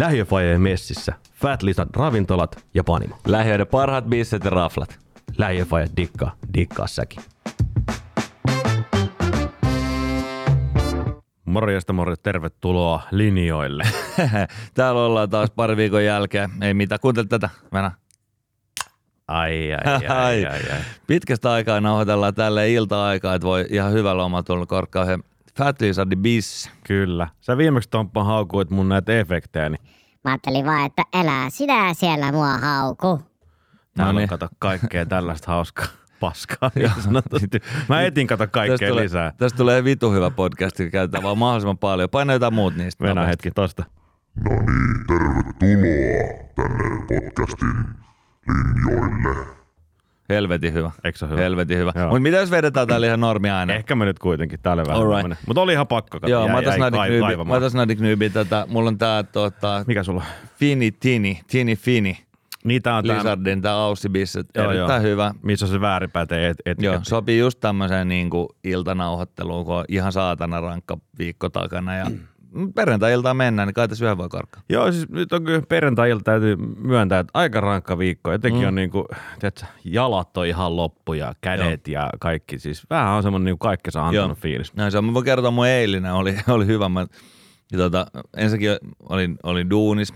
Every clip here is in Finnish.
Lähiöfajeen messissä, Fat Lisan ravintolat ja panimo. Lähiöiden parhaat bisset ja raflat. Lähiöfaje dikkaa, dikkaa säkin. Morjesta morjesta, tervetuloa linjoille. Täällä ollaan taas pari viikon jälkeen. Ei mitään, kuuntele tätä. Mennä. Ai, ai, ai, ai, ai, ai. Pitkästä aikaa nauhoitellaan tälle ilta-aikaa, että voi ihan hyvällä omalla korkkaa yhden Fat Lizardi bis. Kyllä. Sä viimeksi Tomppa haukuit mun näitä efektejä, niin Mä ajattelin vaan, että elää sinä siellä mua hauku. täällä on niin. kato kaikkea tällaista hauskaa paskaa. niin. Mä etin kato kaikkea tulee, lisää. Tästä tulee vitu hyvä podcast, kun käytetään vaan mahdollisimman paljon. Paina jotain muut niistä. Nopeasti. hetki tosta. No niin, tervetuloa tänne podcastin linjoille. Helvetin hyvä. Eikö se hyvä? Helvetin hyvä. Mutta mitä jos vedetään täällä ihan normi aina? Ehkä mä nyt kuitenkin tälle vähän. Tämmönen. Mutta oli ihan pakko. Joo, jäi, mä otas mä Nadik Nyby tätä. Mulla on tää tota, Mikä sulla on? Fini Tini, Tini Fini. Niitä on tää, Lizardin tää Aussi-bisset. Joo, Erittäin hyvä. missä on se väärinpäite et, etiketti. Joo, sopii just tämmöiseen niin kuin iltanauhoitteluun, kun on ihan saatana rankka viikko takana ja perjantai-iltaan mennään, niin kai tässä yhden voi karkkaa. Joo, siis nyt on kyllä perjantai täytyy myöntää, että aika rankka viikko. Etenkin mm. on niinku, tiedätkö, jalat on ihan loppu ja kädet Joo. ja kaikki. Siis vähän on semmoinen niinku kaikki saa antanut fiilis. Näin se on. Mä voin kertoa mun eilinen, oli, oli hyvä. Mä, ja tota, ensinnäkin olin, olin duunis,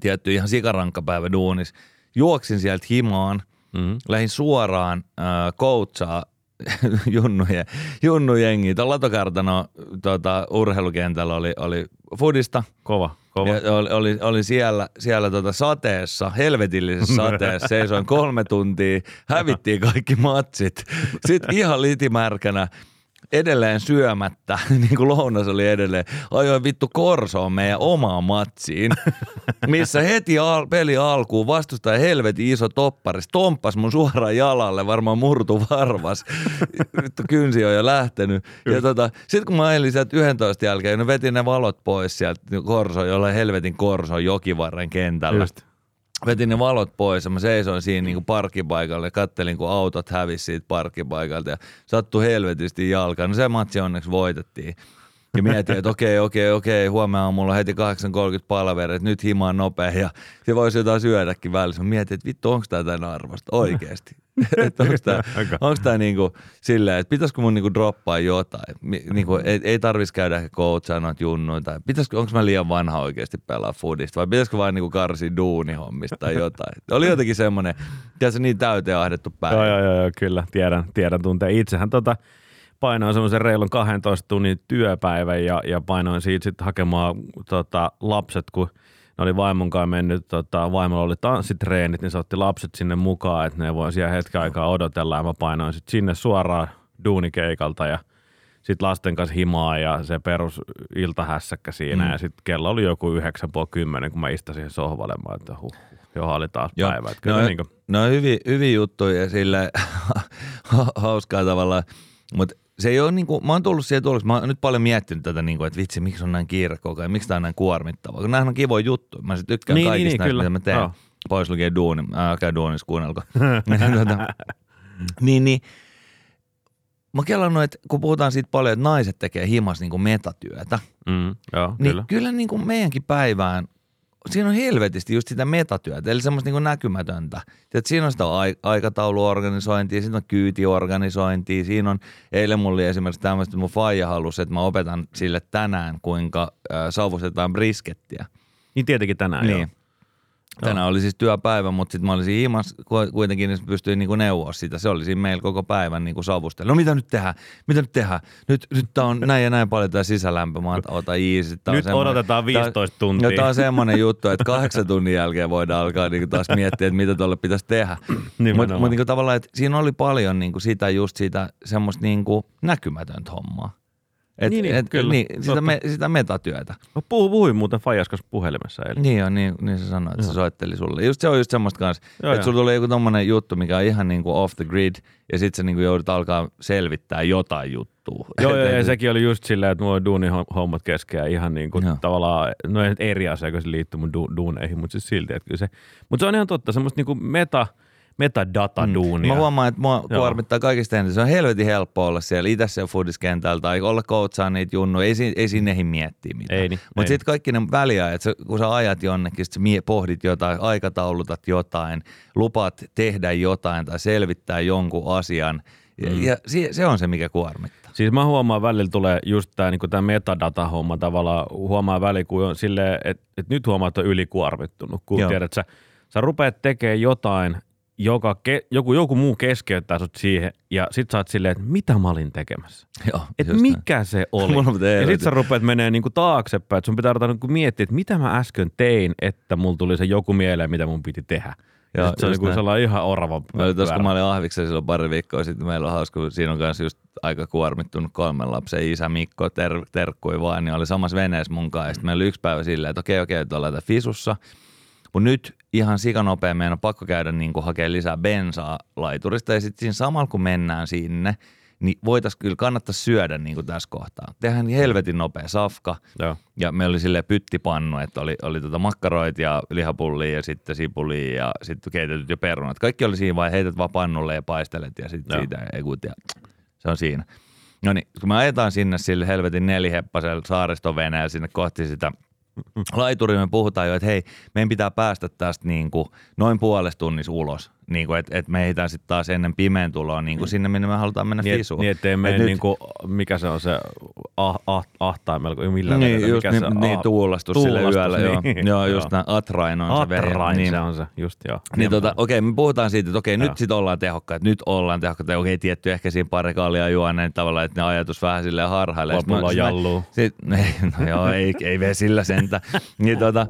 tietty ihan sikarankka päivä duunis. Juoksin sieltä himaan, Mm-hmm. lähdin suoraan äh, coachaa junnujen, junnujengiä. Tuolla Latokartano tota, urheilukentällä oli, oli fudista. Kova, kova. Ja oli, oli, oli siellä, siellä tota sateessa, helvetillisessä sateessa, seisoin kolme tuntia, hävittiin kaikki matsit. Sitten ihan litimärkänä, edelleen syömättä, niin kuin lounas oli edelleen, ajoin vittu Korsoon meidän omaan matsiin, missä heti al- peli alkuun vastustaja helvetin iso topparis, tomppas mun suoraan jalalle, varmaan murtu varvas. Vittu kynsi on jo lähtenyt. Ja tota, sitten kun mä ajelin sieltä 11 jälkeen, niin vetin ne valot pois sieltä Korso, jolla helvetin Korso jokivarren kentällä. Just. Vetin ne valot pois ja mä seisoin siinä niinku parkkipaikalle ja kattelin, kun autot hävisi siitä parkkipaikalta ja sattui helvetisti jalkaan. No se matsi onneksi voitettiin. Ja mietin, että okei, okei, okei, huomenna aamulla heti 8.30 palaveri, että nyt himaan nopea ja se voisi jotain syödäkin välissä. Mä mietin, että vittu, onko tämä tämän arvosta oikeasti? että onko tämä, niinku silleen, että pitäisikö mun niinku droppaa jotain? Niinku, ei, ei tarvitsisi käydä ehkä coachaa noita junnuja tai pitäisikö, onko mä liian vanha oikeasti pelaa foodista vai pitäisikö vaan niinku karsia duunihommista tai jotain? Oli jotenkin semmoinen, tiedätkö, niin täyteen ahdettu päivä. Joo, joo, joo, kyllä. Tiedän, tiedän tunteen. Itsehän tota, painoin semmoisen reilun 12 tunnin työpäivän ja, ja painoin siitä sitten hakemaan tota, lapset, kun ne oli vaimon kanssa mennyt, tota, vaimolla oli tanssitreenit, niin se otti lapset sinne mukaan, että ne voi siellä hetken aikaa odotella ja mä painoin sitten sinne suoraan duunikeikalta ja sitten lasten kanssa himaa ja se perus iltahässäkkä siinä mm. ja sitten kello oli joku 9.30, kun mä istuin siihen sohvalle, mä että huh, johon oli taas Joo. päivä. Että no, no, niin no on hyviä, hyviä juttuja ja sille hauskaa tavallaan, mutta se ei ole niinku, mä oon tullut siihen tuloksi, mä oon nyt paljon miettinyt tätä niinku, että vitsi, miksi on näin kiire koko ajan, miksi tää on näin kuormittavaa, kun nämähän on kivoja juttuja, mä sit tykkään Niin, kaikista niin, näistä, kyllä. mitä mä teen, Joo. pois lukee duuni, älkää duunis kuunnelko. tota, niin, niin, mä kelannut, että kun puhutaan siitä paljon, että naiset tekee himas niinku metatyötä, mm, joo, niin kyllä. kyllä, kyllä niin kuin meidänkin päivään, siinä on helvetisti just sitä metatyötä, eli semmoista niin kuin näkymätöntä. Et siinä on sitä ai- aikatauluorganisointia, siinä on kyytiorganisointia, siinä on, eilen mulla oli esimerkiksi tämmöistä, että mun faija halusi, että mä opetan sille tänään, kuinka äh, savustetaan briskettiä. Niin tietenkin tänään niin. joo. Tänään oli siis työpäivä, mutta sitten mä olisin himas kuitenkin, niin pystyin niinku neuvoa sitä. Se oli siinä meillä koko päivän niinku savustella. No mitä nyt tehdään? Mitä nyt tehdään? Nyt, nyt tää on näin ja näin paljon tää sisälämpö. Mä ota easy. Tää Nyt odotetaan 15 tää, tuntia. No tää on semmonen juttu, että kahdeksan tunnin jälkeen voidaan alkaa niinku taas miettiä, että mitä tuolle pitäisi tehdä. Mutta mut niinku tavallaan, että siinä oli paljon niinku sitä just sitä semmoista niinku näkymätöntä hommaa. Et, Niin, niin, et, kyllä, niin, sitä, me, sitä metatyötä. Mä puhuin, puhuin muuten Fajas kanssa puhelimessa eilen. Niin on, niin, niin se sanoi, että se soitteli sulle. Just se on just semmoista kanssa, Joo, että joo. sulla tulee joku tommonen juttu, mikä on ihan niinku off the grid, ja sit sä niinku joudut alkaa selvittää jotain juttua. Joo, Et- joo, ja et- sekin oli just silleen, että mulla on duunihommat keskeä ihan niin kuin Joo. tavallaan, no ei eri asia, kun se liittyy mun du- duuneihin, mutta siis silti, että kyllä se, mutta se on ihan totta, semmoista niin kuin meta, metadata-duunia. Mä huomaan, että mua Joo. kuormittaa kaikista eniten. Se on helvetin helppo olla siellä siellä foodiskentällä tai olla coachaa niitä junnu. Ei, ei sinne ehdi miettiä mitään. Ei niin, Mutta sitten kaikki ne väliajat, sä- kun sä ajat jonnekin, sit sä pohdit jotain, aikataulutat jotain, lupaat tehdä jotain tai selvittää jonkun asian. Ja, Mm. ja se, se on se, mikä kuormittaa. Siis mä huomaan välillä tulee just tämä niinku tää metadata-homma tavallaan, huomaa väliin, kun on silleen, että et nyt huomaat, että on ylikuormittunut, kun Joo. tiedät, että sä, sä rupeat tekemään jotain, joka ke, joku, joku muu keskeyttää sut siihen, ja sit sä oot silleen, että mitä mä olin tekemässä? Joo, Että just näin. mikä se oli? Ja sit sä rupeat menee niinku taaksepäin, että sun pitää ruveta niinku miettiä, että mitä mä äsken tein, että mulla tuli se joku mieleen, mitä mun piti tehdä. Ja sit se on just niinku sellainen ihan orava. Mä olin tuossa, kun mä olin Ahviksen silloin pari viikkoa sitten, meillä on hauska, kun siinä on kanssa just aika kuormittunut kolmen lapsen isä Mikko, ter, terkkui vaan, niin oli samassa veneessä mun kanssa. Ja sitten meillä oli yksi päivä silleen, että okei, okei, että ollaan Fisussa. Mutta nyt ihan sikanopea meidän on pakko käydä niin kuin hakea lisää bensaa laiturista. Ja sitten siinä samalla kun mennään sinne, niin voitaisiin kyllä kannattaa syödä niin kuin tässä kohtaa. Tehdään niin helvetin nopea safka. Joo. Ja meillä oli silleen pyttipannu, että oli, oli tota makkaroit ja lihapullia ja sitten sipulia ja sitten keitetyt jo perunat. Kaikki oli siinä vai heität vaan pannulle ja paistelet ja sitten siitä ekut ja se on siinä. No niin, kun me ajetaan sinne sille helvetin neliheppaselle saaristoveneellä sinne kohti sitä laituriin, me puhutaan jo, että hei, meidän pitää päästä tästä niin kuin noin puolesta tunnissa ulos. Niin kuin, että, että me ehditään sitten taas ennen pimeän tuloa niin kuin sinne, minne me halutaan mennä Niin, fisuun. niin ettei mene Et nyt- niinku, mikä se on se ah, ah, ahtaimella, millä niin, vedetään, just mikä niin, se on? niin Ah, tuulastus, sille tuulastus, yöllä. Joo, niin. joo just Joo. näin. Atrain on se vehje. Atrain, Niin. se on se, just joo. Niin tota, okei, me puhutaan siitä, että okei, Joo. nyt sit ollaan tehokkaita, nyt ollaan tehokkaita. Okei, tietty ehkä siinä pari kallia juoneen tavallaan, että ne ajatus vähän silleen harhailee. Lopulla jalluu. Sit, no joo, ei, ei vesillä sentä. niin tota,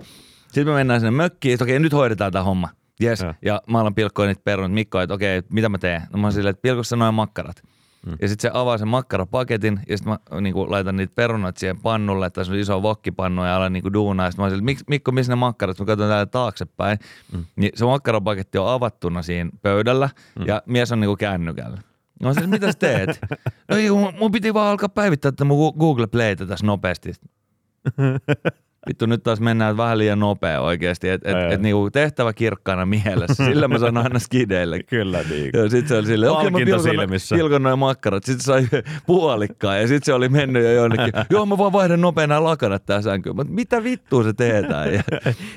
sitten me mennään sinne mökkiin, että okei, nyt hoidetaan tämä homma. Yes. Joo. Ja mä alan pilkkoa niitä perunat. Mikko, että okei, mitä mä teen? No mä oon silleen, että pilkossa noin makkarat. Mm. Ja sitten se avaa sen makkarapaketin ja sitten mä niin kuin, laitan niitä perunat siihen pannulle, tässä on iso vokkipannu ja alan niin kuin, duunaa. Ja sitten mä oon silleen, "Mik- Mikko, missä ne makkarat? Mä katson täällä taaksepäin. Mm. Niin se makkarapaketti on avattuna siinä pöydällä mm. ja mies on niin kuin kännykällä. No siis, mitä sä teet? No ei, mun, mun piti vaan alkaa päivittää tätä mun Google Playtä tässä nopeasti. Vittu, nyt taas mennään vähän liian nopea oikeasti. Et, et, et, niinku tehtävä kirkkaana mielessä. Sillä mä sanon aina skideille. Kyllä niin. Ja sit se oli silleen, okei mä Palkinto pilkon, noin makkarat. Sitten sai puolikkaan ja sitten se oli mennyt jo jonnekin. Joo mä vaan vaihdan nopein nämä lakanat tää sänkyyn. Mutta mitä vittua se teetään?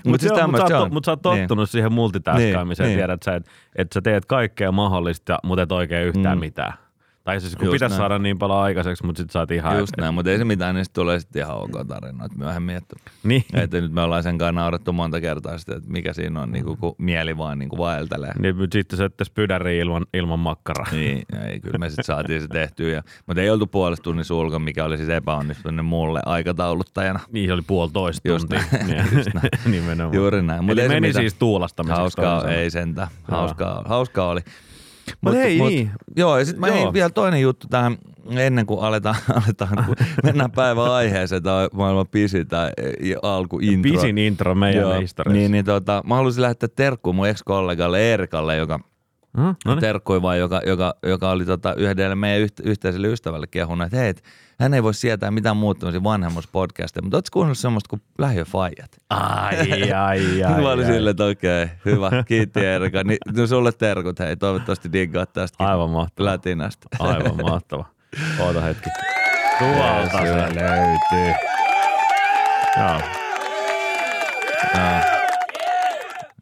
Mutta siis mut sä, mut sä oot tottunut niin. siihen multitaskaamiseen, Niin, niin, tiedät sä, että et sä teet kaikkea mahdollista, mutta et oikein yhtään mm. mitään. Tai siis kun Just pitäisi näin. saada niin paljon aikaiseksi, mutta sit sä oot ihan... Just näin, mutta ei se mitään, niin sitten tulee sitten ihan ok tarinoita myöhemmin. Että, Niin. että nyt me ollaan sen kanssa naurettu monta kertaa sitten, että mikä siinä on, niin kuin, kun mieli vaan niin kuin vaeltelee. Niin, mutta sitten se että spydäri ilman, ilman makkaraa. Niin, ei, kyllä me sitten saatiin se tehtyä. Ja, mutta ei oltu puolesta tunnissa ulkona, mikä oli siis epäonnistunut mulle aikatauluttajana. Niin, se oli puolitoista Just tuntia. näin, Niin. just näin. Nimenomaan. Juuri näin. Mut Eli meni mitään. siis tuulastamiseksi. Hauskaa, ei sentään. Hauskaa, hauskaa oli. Mut hei, niin. Joo, ja sitten mä Joo. vielä toinen juttu tähän, ennen kuin aletaan, aletaan kun mennään päivän aiheeseen, tämä on maailman pisin tämä alku intro. Pisin intro meidän Joo, historiassa. Niin, niin tota, mä haluaisin lähettää terkkuun mun ex-kollegalle Eerikalle, joka Hmm? No niin. terkkui vaan, joka, joka, joka oli tota yhdelle meidän yht, yhteiselle ystävälle kehunut, että hei, et hän ei voi sietää mitään muuta tämmöisiä vanhemmuspodcasteja, mutta ootko kuunnellut semmoista kuin lähiöfajat? Ai, ai, ai. Mä olin ai. silleen, että okei, hyvä, kiitti Erika. Niin, no sulle terkut, hei, toivottavasti diggaat tästä Aivan mahtavaa. lätinästä. Aivan mahtava. Oota hetki. Tuolta se löytyy. Joo.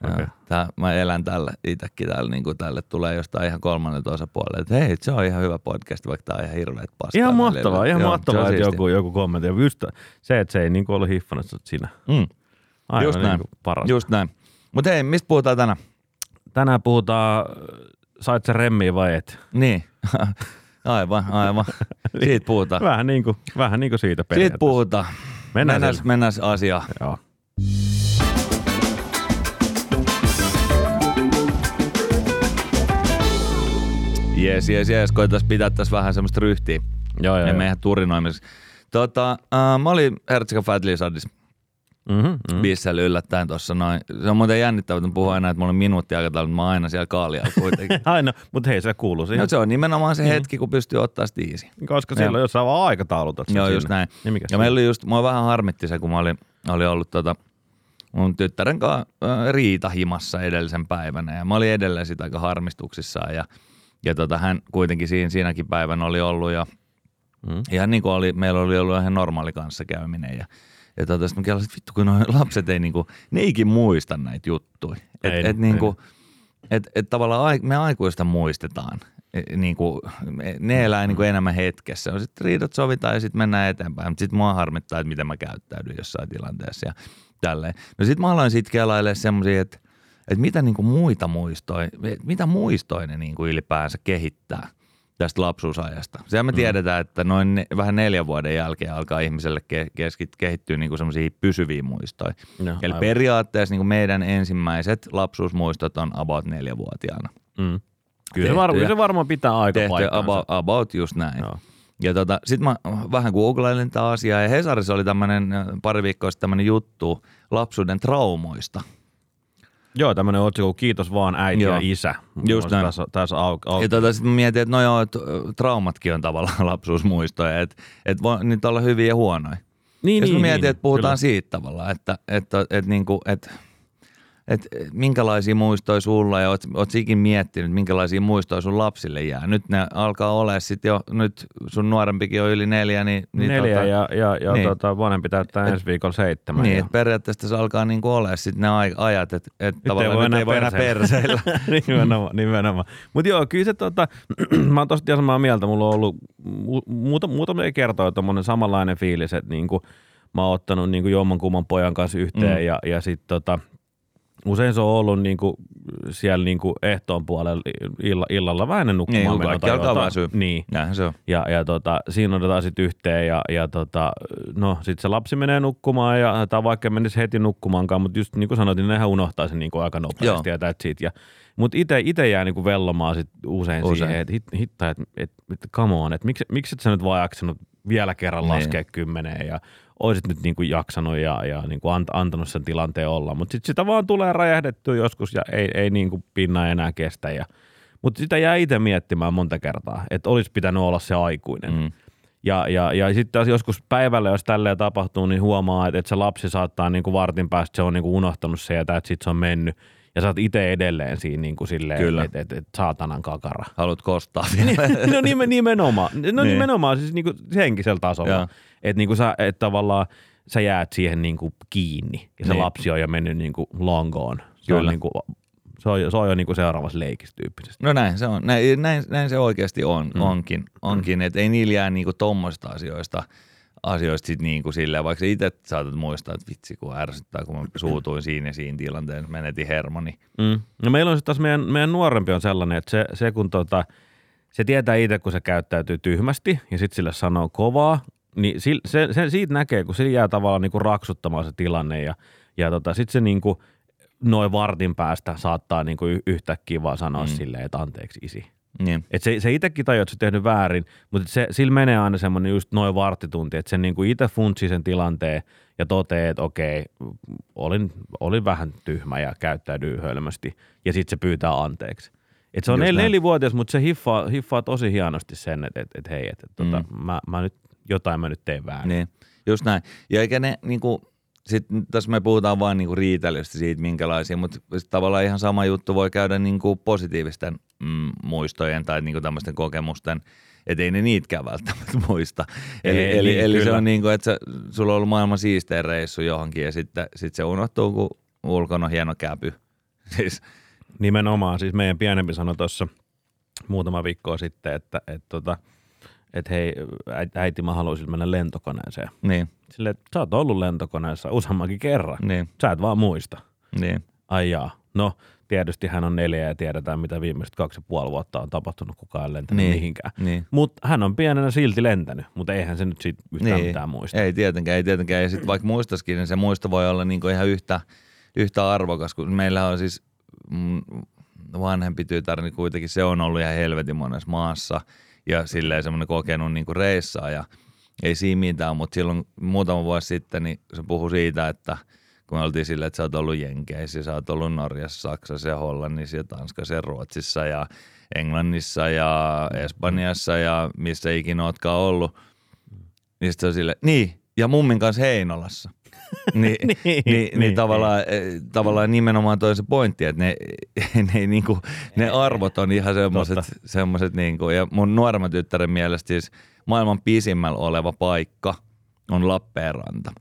Joo. Tää, mä elän tällä itsekin täällä, niin kuin tälle tulee jostain ihan kolmannelta osapuolelle, että hei, se on ihan hyvä podcast, vaikka tää on ihan hirveet paskaa. Ihan mahtavaa, ihan Joo, mahtavaa, että joku, joku kommentti. Just se, että se ei niin ollut hiffannut sut sinä. Mm, Aivan just näin, niin paras. just näin. Mutta hei, mistä puhutaan tänään? Tänään puhutaan, sait se remmiä vai et? Niin, aivan, aivan. Siitä puhutaan. Vähän niin kuin, vähän niin kuin siitä Siitä periaatteessa. puhutaan. Mennään mennään, sille. mennään asiaan. Joo. Jes, jes, jes. Koitaisiin pitää tässä vähän semmoista ryhtiä. Joo, joo, Ja meidän turinoimiseksi. Tota, äh, mä olin Hertzika Fat Lizardis Mm-hmm, mm. mm. bissellä yllättäen tuossa noin. Se on muuten jännittävää, että mä puhun aina, että mulla on minuutti aikataulu, mutta mä oon aina siellä kaalialla kuitenkin. Aina, mutta hei, se kuuluu siihen. no, se on nimenomaan se hetki, kun pystyy ottaa easy. Koska silloin, jos sä vaan aikataulutat sen Joo, sinne. just näin. Niin mikä Ja meillä oli just, mua vähän harmitti se, kun mä olin, olin ollut tota, mun tyttären kanssa äh, riitahimassa edellisen päivänä ja mä olin edelleen sitä aika harmistuksissaan ja, ja tota, hän kuitenkin siinä, siinäkin päivänä oli ollut ja Mm. ihan niin kuin oli, meillä oli ollut ihan normaali kanssakäyminen ja ja tota, sitten mä kelasin, että vittu kun nuo lapset ei niinku, ne eikin muista näitä juttuja. Et, Ei, et, ei. niinku, et, et tavallaan ai- me aikuista muistetaan. E, Niinku, me- ne elää niinku enemmän hetkessä. Sitten riidat sovitaan ja sitten mennään eteenpäin. Mutta sitten mua harmittaa, että miten mä käyttäydyn jossain tilanteessa ja tälleen. No sitten mä aloin sitten kelailemaan semmoisia, että, että mitä niinku muita muistoja, mitä muistoja ne niinku ylipäänsä kehittää tästä lapsuusajasta. Sehän me tiedetään, että noin ne, vähän neljän vuoden jälkeen alkaa ihmiselle ke, keskit, kehittyä niinku semmoisia pysyviä muistoja. Joo, Eli aivan. periaatteessa niin meidän ensimmäiset lapsuusmuistot on about neljävuotiaana. Mm. Kyllä se, Tehty varma, se varmaan pitää aika paikkaansa. about, about just näin. Joo. Ja tota, sitten mä vähän googlailin tätä asiaa ja Hesarissa oli tämmöinen pari viikkoa sitten tämmöinen juttu lapsuuden traumoista. Joo, tämmöinen otsikko kuin Kiitos vaan äiti Joo. ja isä. Just näin. Tässä, tässä au, au, Ja tota, sitten mietin, että no joo, että traumatkin on tavallaan lapsuusmuistoja, että et voi niitä olla hyviä ja huonoja. niin, Ja mä mietin, niin, että puhutaan kyllä. siitä tavallaan, että, että, että, niinku, että, että minkälaisia muistoja sulla ja oot, oot ikin miettinyt, minkälaisia muistoja sun lapsille jää. Nyt ne alkaa olla sitten jo, nyt sun nuorempikin on yli neljä, niin, niin, Neljä tota, ja, ja, ja niin. tota, vanhempi täyttää ensi viikolla seitsemän. niin, että periaatteessa se alkaa niinku olla sitten ne ajat, että, että tavallaan voi nyt enää ei voi enää perseillä. nimenomaan, nimenomaan. Mutta joo, kyllä se tota, mä oon tosta ihan samaa mieltä. Mulla on ollut mu- muuta, muutamia kertoja tommonen samanlainen fiilis, että niinku, mä oon ottanut niinku jommankumman pojan kanssa yhteen Mm. ja, ja sit tota, usein se on ollut niinku siellä niinku ehtoon puolella illa, illalla vähän ennen nukkumaan Niin, menoa kaikki tai alkaa väsyä. Niin. Näinhän se on. Ja, ja tota, siinä otetaan sitten yhteen ja, ja tota, no sitten se lapsi menee nukkumaan ja tai vaikka menisi heti nukkumaankaan, mutta just niin kuin sanoit, niin nehän unohtaa sen niin kuin aika nopeasti Joo. ja it. Ja, mutta itse jää niin kuin vellomaan sit usein, Usein. siihen, että hit, hitta, että et, et, come on, että miksi, miksi et sä nyt vaan jaksanut vielä kerran Niin. laskea kymmeneen ja oisit nyt niin kuin jaksanut ja, ja niin kuin ant, antanut sen tilanteen olla. Mutta sitten sitä vaan tulee räjähdettyä joskus ja ei, ei niin kuin pinna enää kestä. Ja, mutta sitä jää itse miettimään monta kertaa, että olisi pitänyt olla se aikuinen. Mm. Ja, ja, ja sitten taas joskus päivällä, jos tälleen tapahtuu, niin huomaa, että, että se lapsi saattaa niin kuin vartin päästä, se on niin kuin unohtanut se ja että sitten se on mennyt. Ja sä oot itse edelleen siinä niin kuin silleen, että, että, että saatanan kakara. Haluat kostaa vielä. no nimen, nimenomaan. No Niin. nimenomaan siis niin kuin henkisellä tasolla. Että niin kuin sä, että tavallaan sä jäät siihen niin kuin kiinni ja se Niin. lapsi on jo mennyt niin kuin long gone. Se on, Kyllä. niin kuin, se on, se on jo niin kuin seuraavassa leikissä tyyppisesti. No näin se on. Näin, näin, näin se oikeasti on, Mm. onkin. onkin. Että ei niillä jää niinku tuommoista asioista, asioista sit niinku silleen, vaikka itse saatat muistaa, että vitsi kun ärsyttää, kun mä suutuin siinä ja siinä tilanteessa, menetin hermoni. Mm. No meillä on sitten taas meidän, meidän nuorempi on sellainen, että se, se kun tota, se tietää itse, kun se käyttäytyy tyhmästi ja sitten sille sanoo kovaa, niin sil- se, se, siitä näkee, kun se jää tavallaan niinku raksuttamaan se tilanne ja, ja tota, sitten se niinku noin vartin päästä saattaa niinku y- yhtäkkiä vaan sanoa. Mm. silleen, että anteeksi isi. Niin. Et se, se itsekin tajuaa, että se on tehnyt väärin, mutta se, sillä menee aina semmoinen just noin varttitunti, että se niinku itse funtsii sen tilanteen ja toteaa, että okei, olin, olin vähän tyhmä ja käyttäydyy hölmösti ja sitten se pyytää anteeksi. Et se on nel, nelivuotias, mutta se hiffaa, hiffaa tosi hienosti sen, että et, et hei, että et, tota, Mm. mä, mä nyt jotain mä nyt teen väärin. Niin, just näin. Ja eikä ne niinku, sit tässä me puhutaan vain niinku riitelystä siitä, minkälaisia, mutta tavallaan ihan sama juttu voi käydä niinku positiivisten mm, muistojen tai niinku tämmöisten kokemusten, että ei ne niitkään välttämättä muista. Eli, Ei, eli, niin, eli se on niin kuin, että sä, sulla on ollut maailman siistein reissu johonkin ja sitten sit se unohtuu, kun ulkona on hieno käpy. Siis, Nimenomaan, siis meidän pienempi sanoi tuossa muutama viikkoa sitten, että et, tota, et hei, äi- äiti, mä haluaisin mennä lentokoneeseen. niin, Silleen, että sä oot ollut lentokoneessa useammankin kerran. niin, Sä et vaan muista. niin. Ai jaa. No, tietysti hän on neljä ja tiedetään, mitä viimeiset kaksi ja puoli vuotta on tapahtunut, kukaan ei lentänyt Niin. mihinkään. Niin. Mutta hän on pienenä silti lentänyt, mutta eihän se nyt siitä yhtään Niin. mitään muista. Ei tietenkään, ei tietenkään. Ja sitten vaikka muistaskin, niin se muisto voi olla niinku ihan yhtä, yhtä arvokas, kun meillä on siis mm, vanhempi tytär, niin kuitenkin se on ollut ihan helvetin monessa maassa ja silleen semmoinen kokenut niinku reissaa ja ei siinä mitään, mutta silloin muutama vuosi sitten niin se puhui siitä, että kun me oltiin silleen, että sä oot ollut Jenkeissä, sä oot ollut Norjassa, Saksassa ja Hollannissa ja Tanskassa ja Ruotsissa ja Englannissa ja Espanjassa ja missä ikinä ootkaan ollut. Niin sitten se on silleen, niin, ja mummin kanssa Heinolassa. Niin, niin, Niin, niin, niin, niin, tavallaan, eh, tavallaan nimenomaan toi se pointti, että ne, ne, niinku, ne arvot on ihan semmoiset, semmoiset niinku, ja mun nuoremman tyttären mielestä siis maailman pisimmällä oleva paikka on Lappeenranta.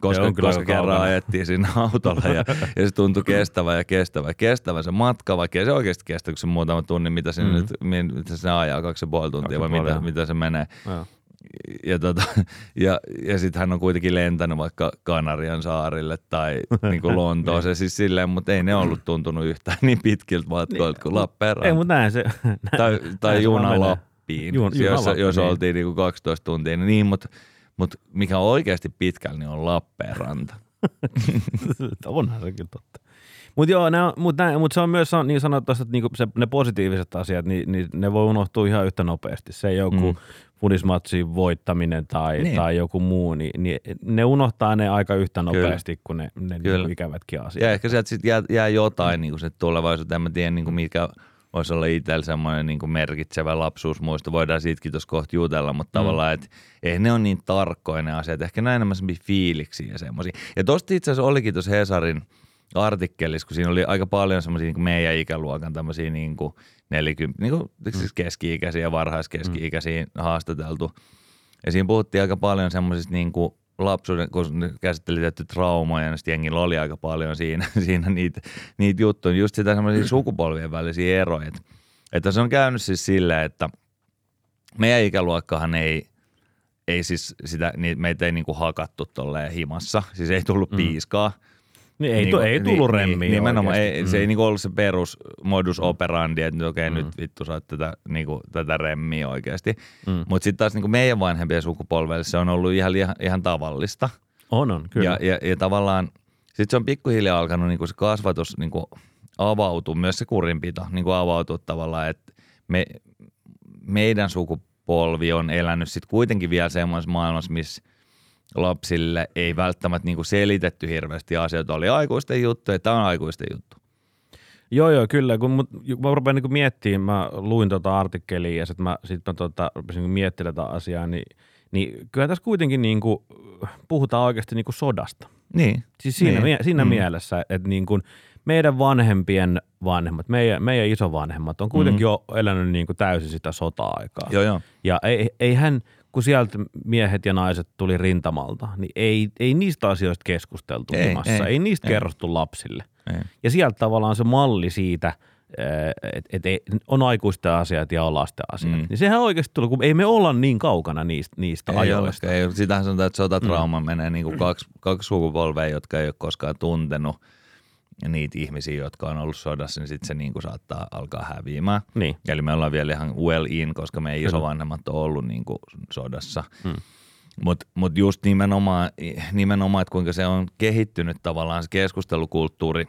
Koska, on koska kerran ajettiin sinne autolla ja, ja se tuntui kestävä ja kestävä. Kestävä se matka, vaikka se oikeasti kestä, kun se muutama tunnin, mitä se, mm. nyt, mi- mitä se ajaa, kaksi ja puoli tuntia Kaksi vai ja puoli, mitä, mitä se menee Joo. Ja, tota, ja, ja sitten hän on kuitenkin lentänyt vaikka Kanarian saarille tai niin kuin Lontooseen, siis silleen, mutta ei ne ollut tuntunut yhtään niin pitkiltä matkoilta kuin Ei, Lappeenranta. mutta näin se, Tai, näin tai se juna vaan menee. Lappiin, Jun- juna jos, Lappiin, jos niin. oltiin niin kuin 12 tuntia. Niin, mutta, mutta mikä on oikeasti pitkällä, niin on Lappeenranta. Onhan se kyllä totta. Mutta joo, on, mut näin, mut se on myös niin sanottavasti, että niinku se, ne positiiviset asiat, niin, niin ne voi unohtua ihan yhtä nopeasti. Se joku Mm. Fudismatsin voittaminen tai, Niin. niin. tai joku muu, niin, niin ne unohtaa ne aika yhtä nopeasti kuin ne, ne Kyllä. niinku ikävätkin asiat. Ja ehkä sieltä sitten jää, jää jotain niin kuin se tulevaisuuteen. En mä tiedä, niin kuin mikä voisi olla itsellä semmoinen niin kuin merkitsevä lapsuusmuisto. Voidaan siitäkin tuossa kohta jutella, mutta mm. tavallaan, että ei ne on niin tarkkoja ne asiat. Ehkä ne on enemmän semmoisia fiiliksiä ja semmoisia. Ja tosta itse asiassa olikin tuossa Hesarin artikkelissa, kun siinä oli aika paljon semmoisia niin meidän ikäluokan tämmöisiä niin kuin 40, niin kuin, siis keski-ikäisiä ja varhaiskeski-ikäisiä haastateltu. Ja siinä puhuttiin aika paljon semmoisista niin kuin lapsuuden, kun käsitteli tietty traumoja, ja sitten jengillä oli aika paljon siinä, siinä niitä, niitä juttuja. Just sitä semmoisia sukupolvien välisiä eroja. Että, se on käynyt siis silleen, että meidän ikäluokkahan ei, ei siis sitä, meitä ei niinku hakattu tolleen himassa. Siis ei tullut mm. piiskaa. Niin ei, Niinku- tu, ei tullut remmiä niin, Nimenomaan, ei, oikeasti. se ei niinku ollut se perus modus operandi, että okei, okay, Mm. nyt vittu saat tätä, niinku, tätä remmiä oikeasti. Mm. Mutta sitten taas niinku meidän vanhempien sukupolvelle se on ollut ihan, ihan, ihan tavallista. On, on, kyllä. Ja, ja, ja tavallaan sitten se on pikkuhiljaa alkanut niinku se kasvatus niinku avautua, myös se kurinpito niinku avautua tavallaan, että me, meidän sukupolvi on elänyt sitten kuitenkin vielä semmoisessa maailmassa, missä lapsille ei välttämättä niinku selitetty hirveästi asioita. Oli aikuisten juttu, ja tämä on aikuisten juttu. Joo, joo, kyllä. Kun mut, mä rupean niin miettimään, mä luin tota artikkelia ja sitten mä, sit mä tota, rupesin niin miettimään tätä asiaa, niin, niin kyllä tässä kuitenkin niin kuin, puhutaan oikeasti niin kuin sodasta. Niin. Siis siinä, Niin. niin. siinä Mm. mielessä, että niin kuin meidän vanhempien vanhemmat, meidän, meidän isovanhemmat on kuitenkin mm. jo elänyt niin kuin täysin sitä sota-aikaa. Joo, joo. Ja ei, ei hän, kun sieltä miehet ja naiset tuli rintamalta, niin ei, ei niistä asioista keskusteltu Ei, ei, Ei, niistä ei. kerrottu lapsille. Ei. Ja sieltä tavallaan se malli siitä, että et on aikuisten asiat ja on lasten asiat. Mm. Mm. Niin sehän oikeasti tuli, kun ei me olla niin kaukana niistä, niistä Ei ajoista. ole, ei, sitähän sanotaan, että sotatrauma mm. menee niin kuin kaksi, kaksi sukupolvea, jotka ei ole koskaan tuntenut niitä ihmisiä, jotka on ollut sodassa, niin sitten se niin kuin saattaa alkaa häviämään. Niin. Eli me ollaan vielä ihan well in, koska meidän Kyllä. isovanhemmat on ollut niin kuin sodassa. Mm. Mutta mut just nimenomaan, nimenomaan, että kuinka se on kehittynyt tavallaan se keskustelukulttuuri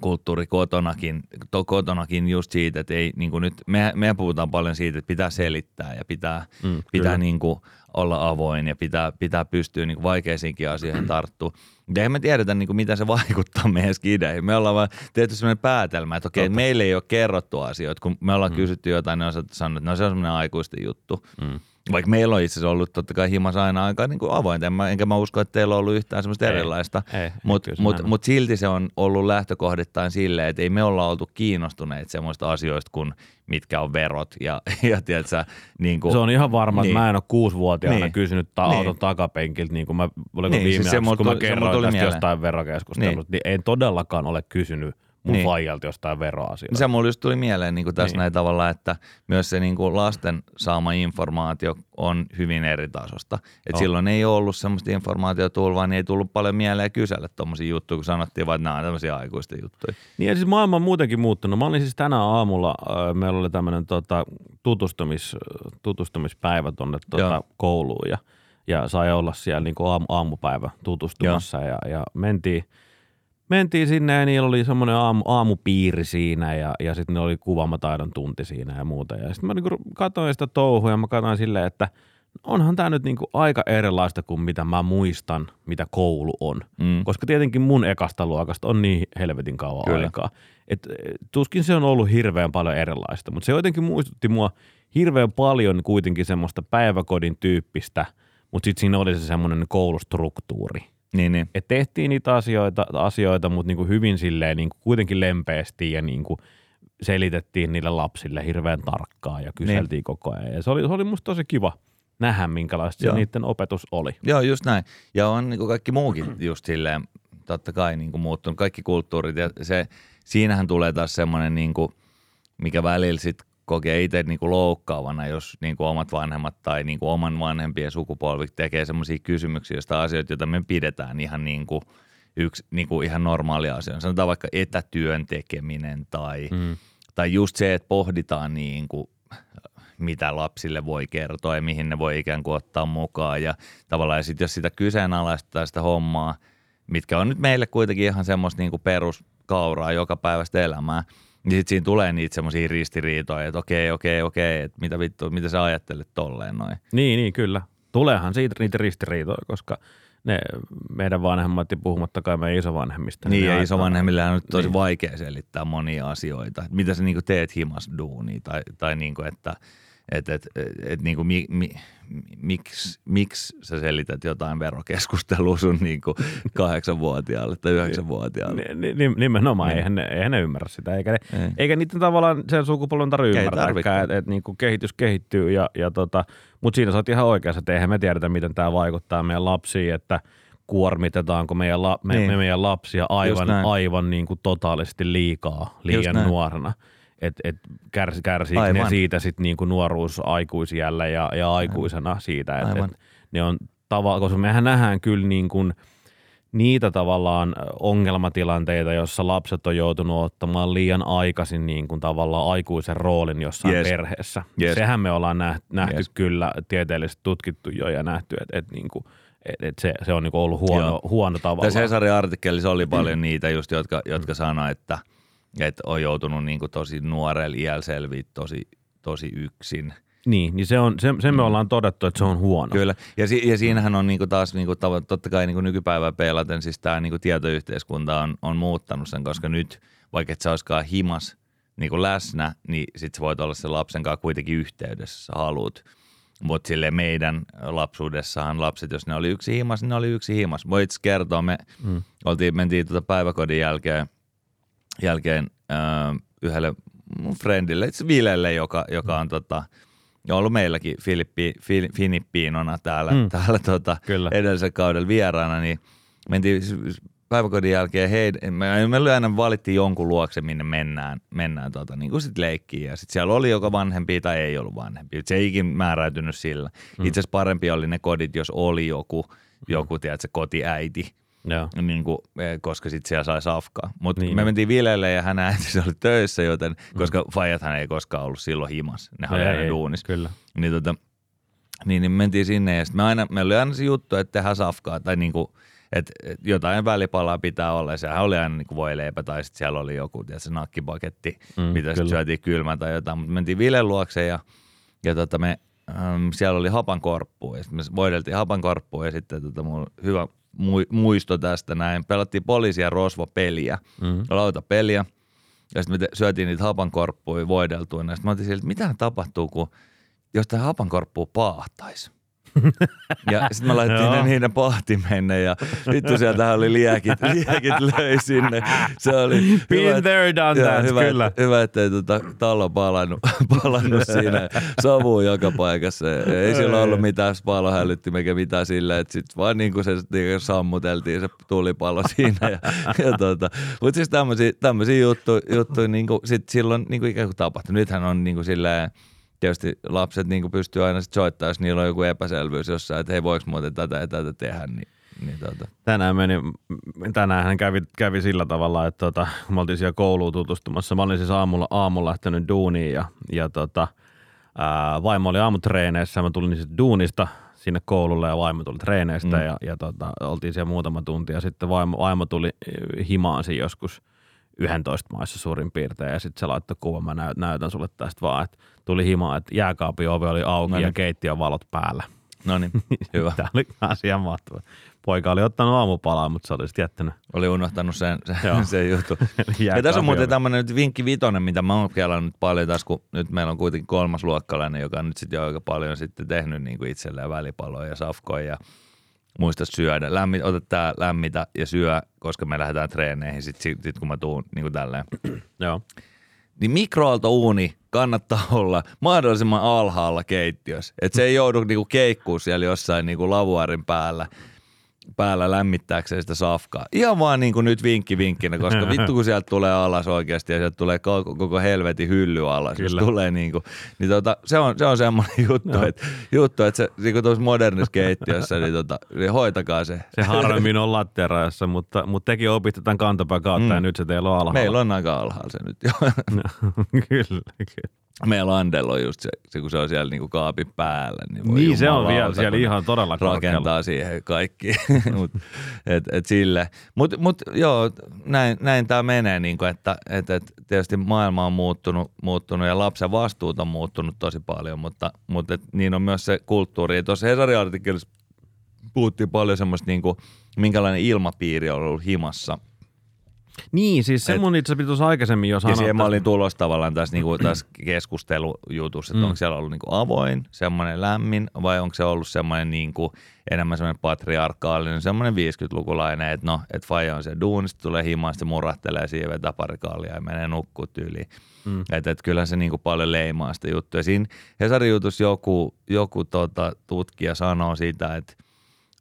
kulttuuri kotonakin, to, kotonakin just siitä, että ei niin kuin nyt, me, me puhutaan paljon siitä, että pitää selittää ja pitää, Mm, pitää kyllä. niin kuin olla avoin ja pitää, pitää pystyä niin kuin vaikeisiinkin asioihin tarttua. Ja eihän me tiedetä, niin kuin mitä se vaikuttaa meidän skideihin. Me ollaan vaan tehty sellainen päätelmä, että okei, Totta. meille ei ole kerrottu asioita. Kun me ollaan mm. kysytty jotain, niin on sanonut, että no se on semmoinen aikuisten juttu. Mm. Vaikka meillä on itse asiassa ollut totta kai himas aina aika niin kuin avointa, en mä, enkä mä usko, että teillä on ollut yhtään semmoista Ei. erilaista. Mutta mut, mut silti se on ollut lähtökohdittain silleen, että ei me olla oltu kiinnostuneet semmoista asioista kuin mitkä on verot ja, ja tiedätkö, niin kuin, Se on ihan varma, Niin. että mä en ole kuusivuotiaana Niin. kysynyt ta- Niin. auton takapenkiltä, niin kuin mä, oliko Niin, viime siis mulla kun mä kerroin tästä mieleen. jostain verokeskustelusta, niin. niin en todellakaan ole kysynyt mun Niin. faijalta jostain veroasioista. Se mulla just tuli mieleen niin kuin tässä Niin. näin tavalla, että myös se niin kuin lasten saama informaatio on hyvin eri tasosta. Et On. silloin ei ollut semmoista informaatiota tullut, vaan niin ei tullut paljon mieleen kysellä tuommoisia juttuja, kun sanottiin vaan, että nämä on tämmöisiä aikuisten juttuja. Niin ja siis maailma on muutenkin muuttunut. Mä olin siis tänään aamulla, äh, meillä oli tämmöinen tota, tutustumis, tutustumispäivä tuonne tota, kouluun ja, ja sai olla siellä niin aamu, aamupäivä tutustumassa ja, ja mentiin, mentiin sinne ja niillä oli semmoinen aamu, aamupiiri siinä ja, ja sitten ne oli kuvaamataidon tunti siinä ja muuta. Ja sitten mä niinku katsoin sitä touhua ja mä katsoin silleen, että onhan tämä nyt niinku aika erilaista kuin mitä mä muistan, mitä koulu on. Mm. Koska tietenkin mun ekasta luokasta on niin helvetin kauan Kyllä. Aikaa. Et, eh, tuskin se on ollut hirveän paljon erilaista, mutta se jotenkin muistutti mua hirveän paljon kuitenkin semmoista päiväkodin tyyppistä, mutta sitten siinä oli se semmoinen koulustruktuuri. Niin, niin. Et tehtiin niitä asioita, asioita mutta niinku hyvin silleen niinku kuitenkin lempeästi ja niinku selitettiin niille lapsille hirveän tarkkaan ja kyseltiin niin. koko ajan. Ja se oli, se oli musta tosi kiva nähdä, minkälaista Joo. se niiden opetus oli. Joo, just näin. Ja on niin kuin kaikki muukin just silleen, totta kai niin kuin muuttunut, kaikki kulttuurit ja se, siinähän tulee taas semmoinen, niin kuin, mikä välillä sit kokee itse niin kuin loukkaavana, jos niin kuin omat vanhemmat tai niin kuin oman vanhempien sukupolvi tekee semmoisia kysymyksiä, joista asioita, joita me pidetään ihan niin kuin yksi niin kuin ihan normaalia asioita. Sanotaan vaikka etätyön tekeminen tai, mm. tai just se, että pohditaan niin kuin mitä lapsille voi kertoa ja mihin ne voi ikään kuin ottaa mukaan. Ja tavallaan ja sit jos sitä kyseenalaistaa sitä hommaa, mitkä on nyt meille kuitenkin ihan semmoista niin kuin peruskauraa joka päivästä elämää, niin sitten siinä tulee niitä semmoisia ristiriitoja, että okei, okei, okei, että mitä vittu, mitä sä ajattelet tolleen noin. Niin, niin kyllä. Tuleehan siitä niitä ristiriitoja, koska ne meidän vanhemmat ja puhumattakaan meidän isovanhemmista. Niin, ne ja isovanhemmille on nyt tosi Niin. vaikea selittää monia asioita. Mitä sä niinku teet himas duunia tai, tai niinku, että et, et, et, et, niinku, mi, mi, miksi, miksi sä selität jotain verokeskustelua sun niinku kahdeksanvuotiaalle tai yhdeksänvuotiaalle. Ni- ni- ni- nimenomaan, Niin. eihän, ne, eihän ne ymmärrä sitä, eikä, ne, Ei. eikä niiden tavallaan sen sukupolven tarvitse tarvitse. että et, niinku kehitys kehittyy, ja, ja tota, mutta siinä sä oot ihan oikeassa, että eihän me tiedetä, miten tämä vaikuttaa meidän lapsiin, että kuormitetaanko meidän, la, me, Niin. me meidän lapsia aivan, aivan niin kuin totaalisesti liikaa, liian näin. Nuorena. Et, et kärs, kärsiikö ne Aivan. siitä sitten niinku nuoruus aikuisiällä ja, ja aikuisena siitä, että Aivan. et ne on tava, koska mehän nähdään kyllä niin kuin niitä tavallaan ongelmatilanteita, jossa lapset on joutunut ottamaan liian aikaisin niin kuin tavallaan aikuisen roolin jossain Yes. perheessä. Yes. Sehän me ollaan nähty, nähty Yes. kyllä tieteellisesti tutkittu jo ja nähty, että et, niin kuin, et, se, se on niin kuin ollut huono, Joo. huono tavallaan. Tässä Hesarin artikkelissa oli paljon niitä just, jotka, jotka sanoi, että, että on joutunut niinku tosi nuorella iällä selviä tosi, tosi yksin. Niin, niin se on, se, se me ollaan todettu, että se on huono. Kyllä, ja, si- ja siinähän on niinku taas niinku totta kai niinku nykypäivää peilaten, siis tämä niinku tietoyhteiskunta on, on muuttanut sen, koska nyt vaikka et sä olisikaan himas niinku läsnä, niin sit sä voit olla sen lapsen kanssa kuitenkin yhteydessä, jos sä haluut. Mutta sille meidän lapsuudessahan lapset, jos ne oli yksi himas, niin ne oli yksi himas. Voit kertoa, me mm. oltiin, mentiin tuota päiväkodin jälkeen, jälkeen äh, yhdelle mun friendille, itse Vilelle, joka, joka on tota, ja ollut meilläkin Filippi, Fil, Finippiinona täällä, Mm. mm. täällä tota, Kyllä. edellisellä kaudella vieraana, niin mentiin päiväkodin jälkeen, hei, me, me aina valittiin jonkun luokse, minne mennään, mennään tota, niin kuin sit leikkiin. Ja sit siellä oli joko vanhempi tai ei ollut vanhempi. Se ei ikin määräytynyt sillä. Mm. Itse asiassa parempi oli ne kodit, jos oli joku, joku tiedätkö, kotiäiti, Joo. niin kuin, eh, koska sitten siellä sai safkaa. Mutta Niin niin me mentiin Vilelle ja hän äitinsä oli töissä, joten, koska Fajathan ei koskaan ollut silloin himas. Ne oli aina ei, duunissa. Kyllä. Niin, tota, niin, niin mentiin sinne ja sit me aina, meillä oli aina se juttu, että tehdään safkaa tai niinku, että et jotain välipalaa pitää olla. Sehän oli aina niinku voileipä tai sitten siellä oli joku tiedätkö, nakkipaketti, Mm, mm, mitä sitten syötiin kylmä tai jotain. Mutta mentiin Vilen luokse ja, ja tota me, äm, siellä oli hapankorppua ja sitten me voideltiin hapankorppua ja sitten tota, mulla hyvä muisto tästä näin. Pelattiin poliisia rosvo-peliä, Mm. lautapeliä. Ja sitten me syötiin niitä hapankorppuja voideltuina. Sitten mä otin siltä, että mitä tapahtuu, kun jos tämä hapankorppua paahtaisi. Ja sitten me laitettiin ne niiden pahtimenne ja vittu sieltä oli liekit, liekit löi sinne. Se oli Been hyvä, there, done that, hyvä, kyllä. Että, hyvä, ettei tota, talo palannut, palannut siinä. Savu joka paikassa. Ei sillä ollut mitään palohälyttiä eikä mitään sillä, että sitten vaan niin kuin se niin sammuteltiin se tulipalo siinä. Ja, ja tota. Mutta siis tämmöisiä, juttuja, juttuja niin kuin, sit silloin niin kuin ikään kuin tapahtui. Nythän on niin kuin silleen, tietysti lapset niin pystyy aina sit soittamaan, jos niillä on joku epäselvyys jossain, että hei voiko muuten tätä ja tätä tehdä, niin, niin tota. tänään meni, tänään hän kävi, kävi sillä tavalla, että tota, kun me oltiin siellä kouluun tutustumassa. Mä olin siis aamulla, aamulla lähtenyt duuniin ja, ja tota, ää, vaimo oli aamutreeneissä. Mä tulin sitten duunista sinne koululle ja vaimo tuli treeneistä Mm. ja, ja tota, oltiin siellä muutama tunti ja sitten vaimo, vaimo tuli himaan siinä joskus 11 maissa suurin piirtein ja sitten se laittoi kuvan, mä näyt, näytän sulle tästä vaan, että tuli himaan, että jääkaapin ovi oli auki No ja keittiön valot päällä. No niin, hyvä. Tämä oli asian mahtava. Poika oli ottanut aamupalaa, mutta se oli sitten jättänyt Oli unohtanut sen, sen, sen juttu. Ja tässä on muuten tämmöinen nyt vinkki vitonen, mitä mä oon kelannut paljon tässä, kun nyt meillä on kuitenkin kolmas luokkalainen, joka on nyt sitten jo aika paljon sitten tehnyt niin kuin itselleen välipaloja ja safkoja. Ja, muista syödä. Lämmi, ota tää lämmitä ja syö, koska me lähdetään treeneihin sit, sit, sit kun mä tuun niin kuin tälleen. Joo. Niin mikroaaltouuni kannattaa olla mahdollisimman alhaalla keittiössä. Että se ei joudu niinku keikkuu siellä jossain niinku lavuarin päällä päällä lämmittääkseen sitä safkaa. Ihan vaan niin kuin nyt vinkki vinkkinä, koska vittu kun sieltä tulee alas oikeasti ja sieltä tulee koko, koko helvetin hylly alas. Jos Kyllä. tulee niin kuin, niin tota, se, on, se on semmoinen juttu, että, juttu, että se niin kuin tuossa modernissa keittiössä, niin, tota, niin hoitakaa se. Se harvemmin on lattiarajassa, mutta, mutta tekin opitte tämän kantapään kautta mm. ja nyt se teillä on alhaalla. Meillä on aika alhaalla se nyt jo. kyllä, kyllä. Meillä Andella on just se, se, kun se on siellä niin kuin kaapin päällä. Niin, voi Niin, se on vielä siellä ihan todella korkealla. rakentaa siihen kaikki. mut, et, et sille. Mut, mut joo, näin, näin tämä menee, niin kuin, että et, et tietysti maailma on muuttunut, muuttunut ja lapsen vastuut on muuttunut tosi paljon, mutta, mutta et, niin on myös se kulttuuri. Ja Tuossa Hesarin artikkelissa puhuttiin paljon semmoista, niin kuin, minkälainen ilmapiiri on ollut himassa – Niin, siis se mun itse tuossa aikaisemmin jo ja sanoa. siihen mä olin tulossa tavallaan tässä, niinku, tässä keskustelujutussa, että Mm. onko siellä ollut niinku avoin, semmoinen lämmin, vai onko se ollut semmoinen niinku, enemmän semmoinen patriarkaalinen, semmoinen 50-lukulainen, että no, että faija on se duunista, tulee himaan, sitten murahtelee siihen, vetää pari kallia ja menee nukkuu tyyliin. Mm. Että et kyllä se niinku paljon leimaa sitä juttua. Ja siinä Hesarin jutussa joku, joku tota, tutkija sanoo sitä, että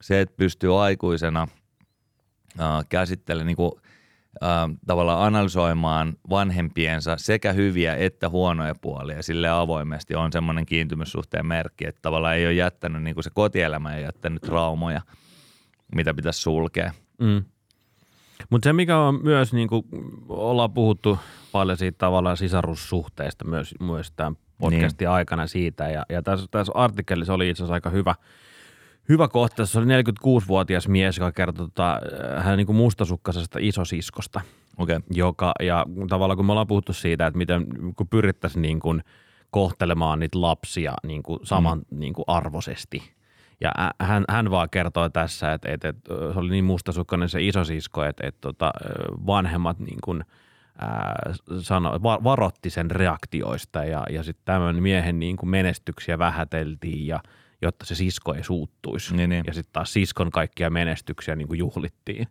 se, että pystyy aikuisena äh, käsittelemään niinku, äh, tavallaan analysoimaan vanhempiensa sekä hyviä että huonoja puolia sille avoimesti on semmoinen kiintymyssuhteen merkki, että tavallaan ei ole jättänyt, niin kuin se kotielämä ei jättänyt traumoja, mitä pitäisi sulkea. Mm. Mutta se, mikä on myös, niin kuin ollaan puhuttu paljon siitä tavallaan sisarussuhteista myös, myös tämän podcastin niin. aikana siitä. Ja, ja tässä, tässä artikkelissa oli itse asiassa aika hyvä, hyvä kohta. Se oli 46-vuotias mies, joka kertoi tota, hän niin kuin mustasukkaisesta isosiskosta, Okei. Okay. joka, ja tavallaan kun me ollaan puhuttu siitä, että miten kun pyrittäisiin niin kuin kohtelemaan niitä lapsia niin kuin saman mm. niin kuin arvoisesti. Ja hän, hän vaan kertoi tässä, että, että, että se oli niin mustasukkainen se isosisko, että, että tota, vanhemmat niin kuin, ää, sano, va- varotti sen reaktioista ja, ja sitten tämän miehen niin kuin menestyksiä vähäteltiin ja jotta se sisko ei suuttuisi. Niin, niin. Ja sitten taas siskon kaikkia menestyksiä niin kuin juhlittiin.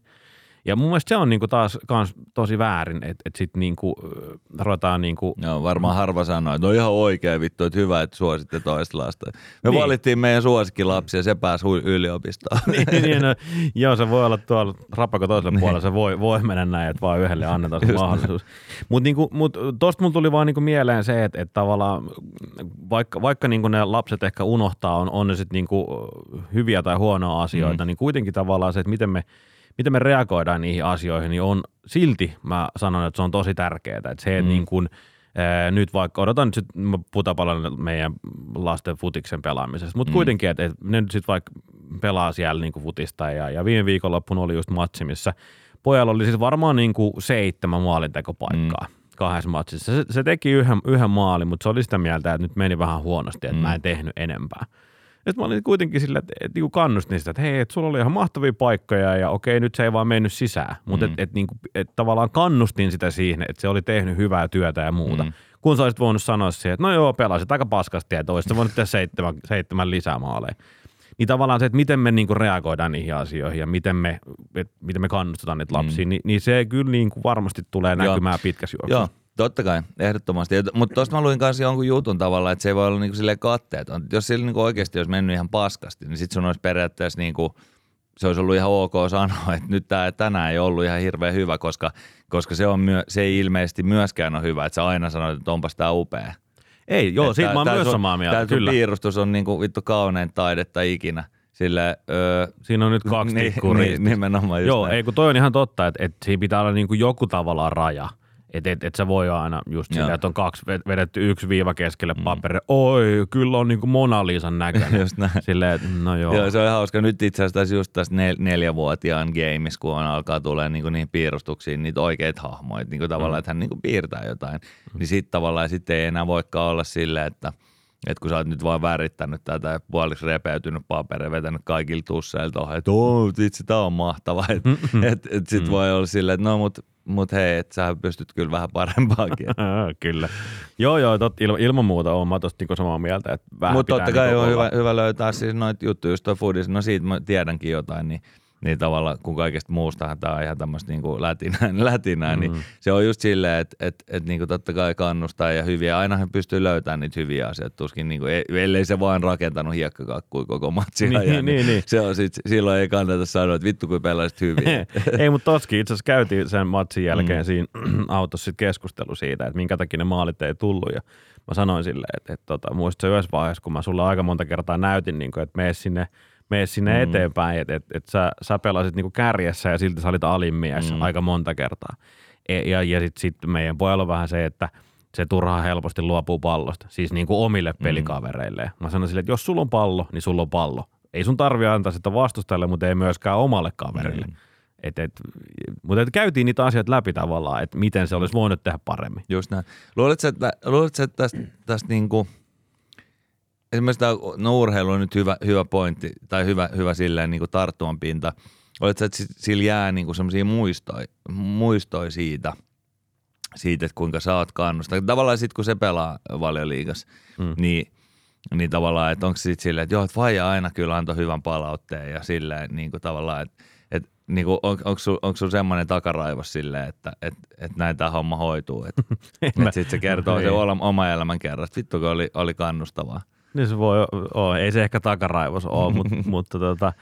Ja mun mielestä se on niinku taas kans tosi väärin, että et sitten niinku, ö, ruvetaan niinku, Joo, varmaan harva sanoo, että no ihan oikein vittu, että hyvä, että suositte toista lasta. Me Niin. niin. valittiin meidän suosikkilapsi ja se pääsi yliopistoon. niin, niin, no, joo, se voi olla tuolla rappako toisella puolella, se voi, voi mennä näin, että vaan yhdelle annetaan se mahdollisuus. Mutta niinku, mut tosta mun tuli vaan niinku mieleen se, että et tavallaan vaikka, vaikka niinku ne lapset ehkä unohtaa, on, on ne sitten niinku hyviä tai huonoja asioita, mm. niin kuitenkin tavallaan se, että miten me, miten me reagoidaan niihin asioihin, niin on silti, mä sanon, että se on tosi tärkeää. Että se, että Mm. niin kuin, ää, nyt vaikka, odotan nyt sit, mä puhutaan paljon meidän lasten futiksen pelaamisesta, mutta Mm. kuitenkin, että, että ne nyt sitten vaikka pelaa siellä niin kuin futista ja, ja viime viikonloppuna oli just matsi, missä pojalla oli siis varmaan niin kuin seitsemän maalintekopaikkaa. Mm kahdessa matsissa. Se, se teki yhden, yhden maalin, mutta se oli sitä mieltä, että nyt meni vähän huonosti, että mm. mä en tehnyt enempää. Nyt mä olin kuitenkin sillä, että, että niinku kannustin sitä, että hei, että sulla oli ihan mahtavia paikkoja ja okei, nyt se ei vaan mennyt sisään. Mutta mm. että et, niinku, et tavallaan kannustin sitä siihen, että se oli tehnyt hyvää työtä ja muuta. Mm. Kun sä olisit voinut sanoa siihen, että no joo, pelasit aika paskasti ja sä voinut tehdä seitsemän, seitsemän lisämaaleja. Niin tavallaan se, että miten me niinku reagoidaan niihin asioihin ja miten me, et, miten me kannustetaan niitä lapsia, mm. niin, niin se kyllä niinku varmasti tulee näkymään pitkässä juoksussa. Totta kai, ehdottomasti. Mutta tuosta mä luin kanssa jonkun jutun tavalla, että se ei voi olla niinku silleen katteeton. Jos sillä niinku oikeasti olisi mennyt ihan paskasti, niin sitten sun olisi periaatteessa niinku, se olisi ollut ihan ok sanoa, että nyt tää, tänään ei ollut ihan hirveän hyvä, koska, koska se, on myö, se ei ilmeisesti myöskään ole hyvä, että sä aina sanoit, että onpas tää upea. Ei, joo, siitä mä oon myös sun- samaa mieltä, Tää kyllä. piirustus on niinku vittu kaunein taidetta ikinä. Sille, öö, Siinä on nyt kaksi niin, tikkua niin, nimenomaan just Joo, näin. ei kun toi on ihan totta, että, että siinä pitää olla niin kuin joku tavallaan raja. Että et, et se voi aina just silleen, että on kaksi ve- vedetty yksi viiva keskelle mm. paperi. Oi, kyllä on niin kuin Mona Lisan näköinen. Just näin. Silleen, että no joo. Joo. se on ihan hauska. Nyt itse asiassa tässä just tässä nel- neljävuotiaan gameissa, kun on alkaa tulee niinku niihin piirustuksiin niitä oikeita hahmoja, niinku tavallaan, Mm. että hän niinku piirtää jotain, niin sitten tavallaan sitten ei enää voikaan olla silleen, että että kun sä oot nyt vaan värittänyt tätä ja puoliksi repeytynyt paperi, vetänyt kaikilla tusseilla tuohon, että oo, vitsi, tää on mahtava. Että et, et sit Mm. voi olla silleen, että no mut, mut hei, että sä pystyt kyllä vähän parempaakin. Kyllä. Joo, joo, tot, ilma, ilman muuta on mä tosta niinku samaa mieltä. Että vähän Mutta totta kai niinku on hyvä, hyvä löytää siis noita juttuja, just toi foodis, no siitä mä tiedänkin jotain, niin, niin tavallaan kun kaikesta muustahan tämä on ihan tämmöistä niinku lätinää, lätinää mm. niin se on just silleen, että et, et niinku totta kai kannustaa ja hyviä, ainahan pystyy löytämään niitä hyviä asioita, tuskin niinku, ei- ellei se vaan rakentanut hiekkakakkuja koko matsia Niin, ajan, niin, niin. Se on sit, silloin ei kannata sanoa, että vittu kun pelasit hyvin. Ei, mutta toskin itse asiassa käytiin sen matsin jälkeen Mm. siinä autossa sit keskustelu siitä, että minkä takia ne maalit ei tullut. Ja mä sanoin silleen, että, että tota, muistat se yhdessä vaiheessa, kun mä sulle aika monta kertaa näytin, niin kuin, että mene sinne, mene sinne mm. eteenpäin, että, että, että sä, sä pelasit niin kuin kärjessä ja silti sä olit alimies mm. aika monta kertaa. E, ja ja sitten sit meidän pojalla on vähän se, että se turhaa helposti luopuu pallosta, siis niin kuin omille pelikavereille. Mä sanoin silleen, että jos sulla on pallo, niin sulla on pallo. Ei sun tarvi antaa sitä vastustajalle, mutta ei myöskään omalle kaverille. Niin. Et, et, mutta et käytiin niitä asioita läpi tavallaan, että miten se olisi voinut tehdä paremmin. Just näin. Luuletko, että, luuletko, että tästä, tästä niinku, esimerkiksi tämä no urheilu on nyt hyvä, hyvä pointti, tai hyvä, hyvä silleen niinku tarttuman pinta. Oletko, että sillä jää niinku sellaisia muistoja, muistoja siitä, siitä, että kuinka sä oot kannustaa. Tavallaan sitten kun se pelaa valioliigassa, Mm. niin, niin tavallaan, että onko se sitten silleen, että joo, että vaija aina kyllä antoi hyvän palautteen ja silleen niin kuin tavallaan, että et, niin kuin, on, onko sulla onko semmoinen takaraivos silleen, että et, et näin tämä homma hoituu, että et sitten se kertoo se Ei. oma, elämän kerran, että vittu kun oli, oli kannustavaa. Niin se voi olla. Ei se ehkä takaraivos ole, mutta, mutta tota,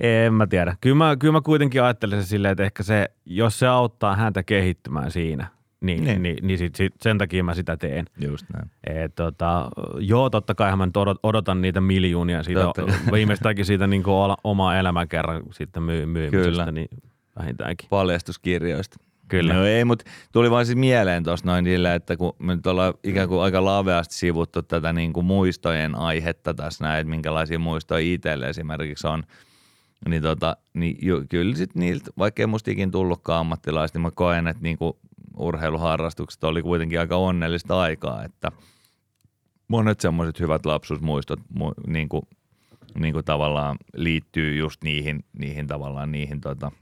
en mä tiedä. Kyllä mä, kyllä mä kuitenkin ajattelisin silleen, että ehkä se, jos se auttaa häntä kehittymään siinä, niin, Niin. niin. niin, sit, sit, sen takia mä sitä teen. Just näin. Et, tota, joo, totta kai mä nyt odot- odotan niitä miljoonia siitä, Totta viimeistäänkin siitä niin kuin oma elämän kerran sitten myy, myymisestä, Kyllä. niin vähintäänkin. Paljastuskirjoista. Kyllä. No ei, mutta tuli vaan siis mieleen tuossa noin sillä, että kun me nyt ollaan ikään kuin aika laveasti sivuttu tätä niin kuin muistojen aihetta tässä näin, että minkälaisia muistoja itselle esimerkiksi on, niin, tota, niin ju, kyllä sit niiltä, vaikka ei musta ikin tullutkaan ammattilaista, niin mä koen, että niin kuin urheiluharrastukset oli kuitenkin aika onnellista aikaa, että monet semmoiset hyvät lapsuusmuistot mu, niin kuin, niin kuin tavallaan liittyy just niihin, niihin tavallaan niihin tota,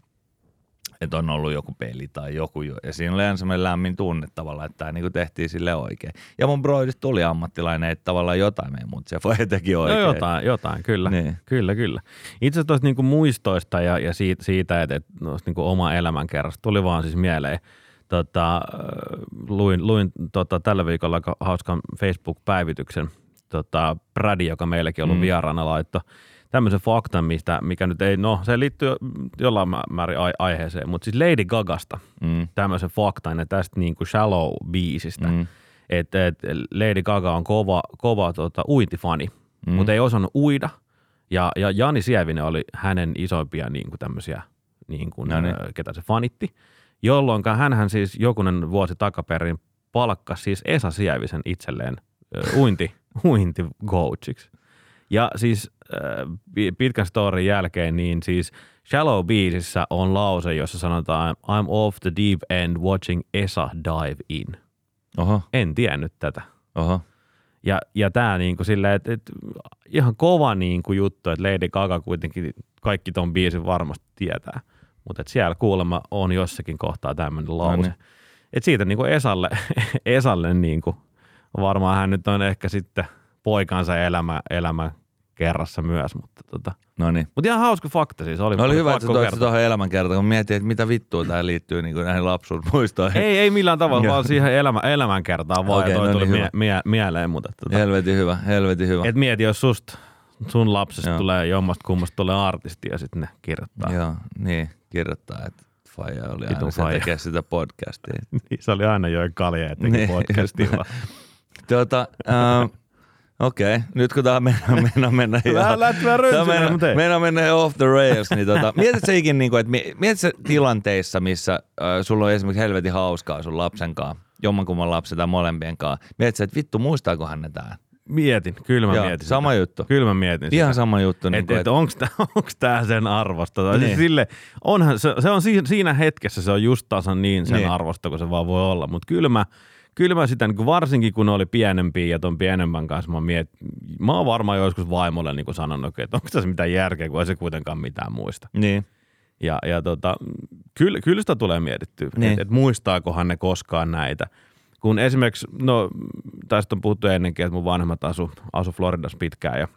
että on ollut joku peli tai joku, jo- ja siinä oli semmoinen lämmin tunne tavallaan, että tämä niinku tehtiin sille oikein. Ja mun broidista tuli ammattilainen, että tavallaan jotain ei, mutta se voi teki No oikein. jotain, jotain, kyllä. Niin. Kyllä, kyllä. Itse asiassa tuosta niinku muistoista ja, ja siitä, siitä, että, että niinku oma elämänkerrasta tuli vaan siis mieleen. Tota, äh, luin luin tota, tällä viikolla aika hauskan Facebook-päivityksen. Tota, Brady, joka meilläkin on ollut mm. vieraana, laittoi tämmöisen faktan, mistä, mikä nyt ei, no se liittyy jollain mä- määrin ai- aiheeseen, mutta siis Lady Gagasta Mm. tämmöisen faktan ja tästä niinku Shallow-biisistä. Mm. Että et Lady Gaga on kova, kova tota, uintifani, Mm. mutta ei osannut uida. Ja, ja Jani Sievinen oli hänen isoimpia niin kuin tämmöisiä, niin kuin, No niin. ketä se fanitti. Jolloin hän siis jokunen vuosi takaperin palkkasi siis Esa Sievisen itselleen ö, uinti, uinticoachiksi. Ja siis äh, pi- pitkän storin jälkeen, niin siis Shallow Beasissä on lause, jossa sanotaan I'm off the deep end watching Esa dive in. Oho, En tiennyt tätä. oho. Ja, ja tämä niinku silleen, että et, ihan kova niinku juttu, että Lady Gaga kuitenkin kaikki ton biisin varmasti tietää. Mutta siellä kuulemma on jossakin kohtaa tämmöinen lause. No niin. Et siitä niinku Esalle, Esalle niinku, varmaan hän nyt on ehkä sitten poikansa elämä, elämä kerrassa myös, mutta tota. No niin. Mut ihan hauska fakta siis. Oli, No oli hyvä, että sä toit tuohon elämänkertaan, kun mietin, että mitä vittua tämä liittyy niin näihin lapsuusmuistoihin. Ei, ei millään tavalla, vaan siihen elämä, elämänkertaan vaan. Okei, ja toi no tuli niin, mie, hyvä. mie, mieleen, mutta tota, Helvetin hyvä, helvetin hyvä. Et mieti, jos susta, sun lapsesta Joo. tulee jommasta kummasta tulee artisti ja sitten ne kirjoittaa. Joo, niin, kirjoittaa, että Faija oli aina Vitun se faija. tekee sitä podcastia. Niin, se oli aina join kalja ja teki Niin, podcastia. Tuota, äh, okei, okay. nyt kun tämä mennään, mennään, mennään Vähän rönsyille, mennään, mutta ei. mennään, mennään off the rails, niin tota, mietit sä ikin, niin kuin, että mi- mietit sä tilanteissa, missä äh, sulla on esimerkiksi helvetin hauskaa sun lapsen kanssa, jommankumman lapsen tai molempien kanssa. Mietit sä, että vittu, muistaakohan ne tää? Mietin, kyllä mä Joo, mietin sama sitä. juttu. Kyllä mä mietin Ihan sitä. sama juttu. Niin Että kuin, et, onks tää, onks tää sen arvosta? Tai Niin. siis sille, onhan, se, se on siinä, siinä hetkessä se on just tasan niin sen Niin. arvosta, kun se vaan voi olla. Mutta kyllä mä, kyllä mä sitä, niin varsinkin kun ne oli pienempiä ja ton pienemmän kanssa, mä, miet, mä oon varmaan joskus vaimolle niin sanonut, että onko tässä mitään järkeä, kun ei se kuitenkaan mitään muista. Niin. Ja, ja tota, kyllä, kyllä sitä tulee mietittyä, Niin. että et muistaakohan ne koskaan näitä. Kun esimerkiksi, no tästä on puhuttu ennenkin, että mun vanhemmat asu, asu Floridassa pitkään ja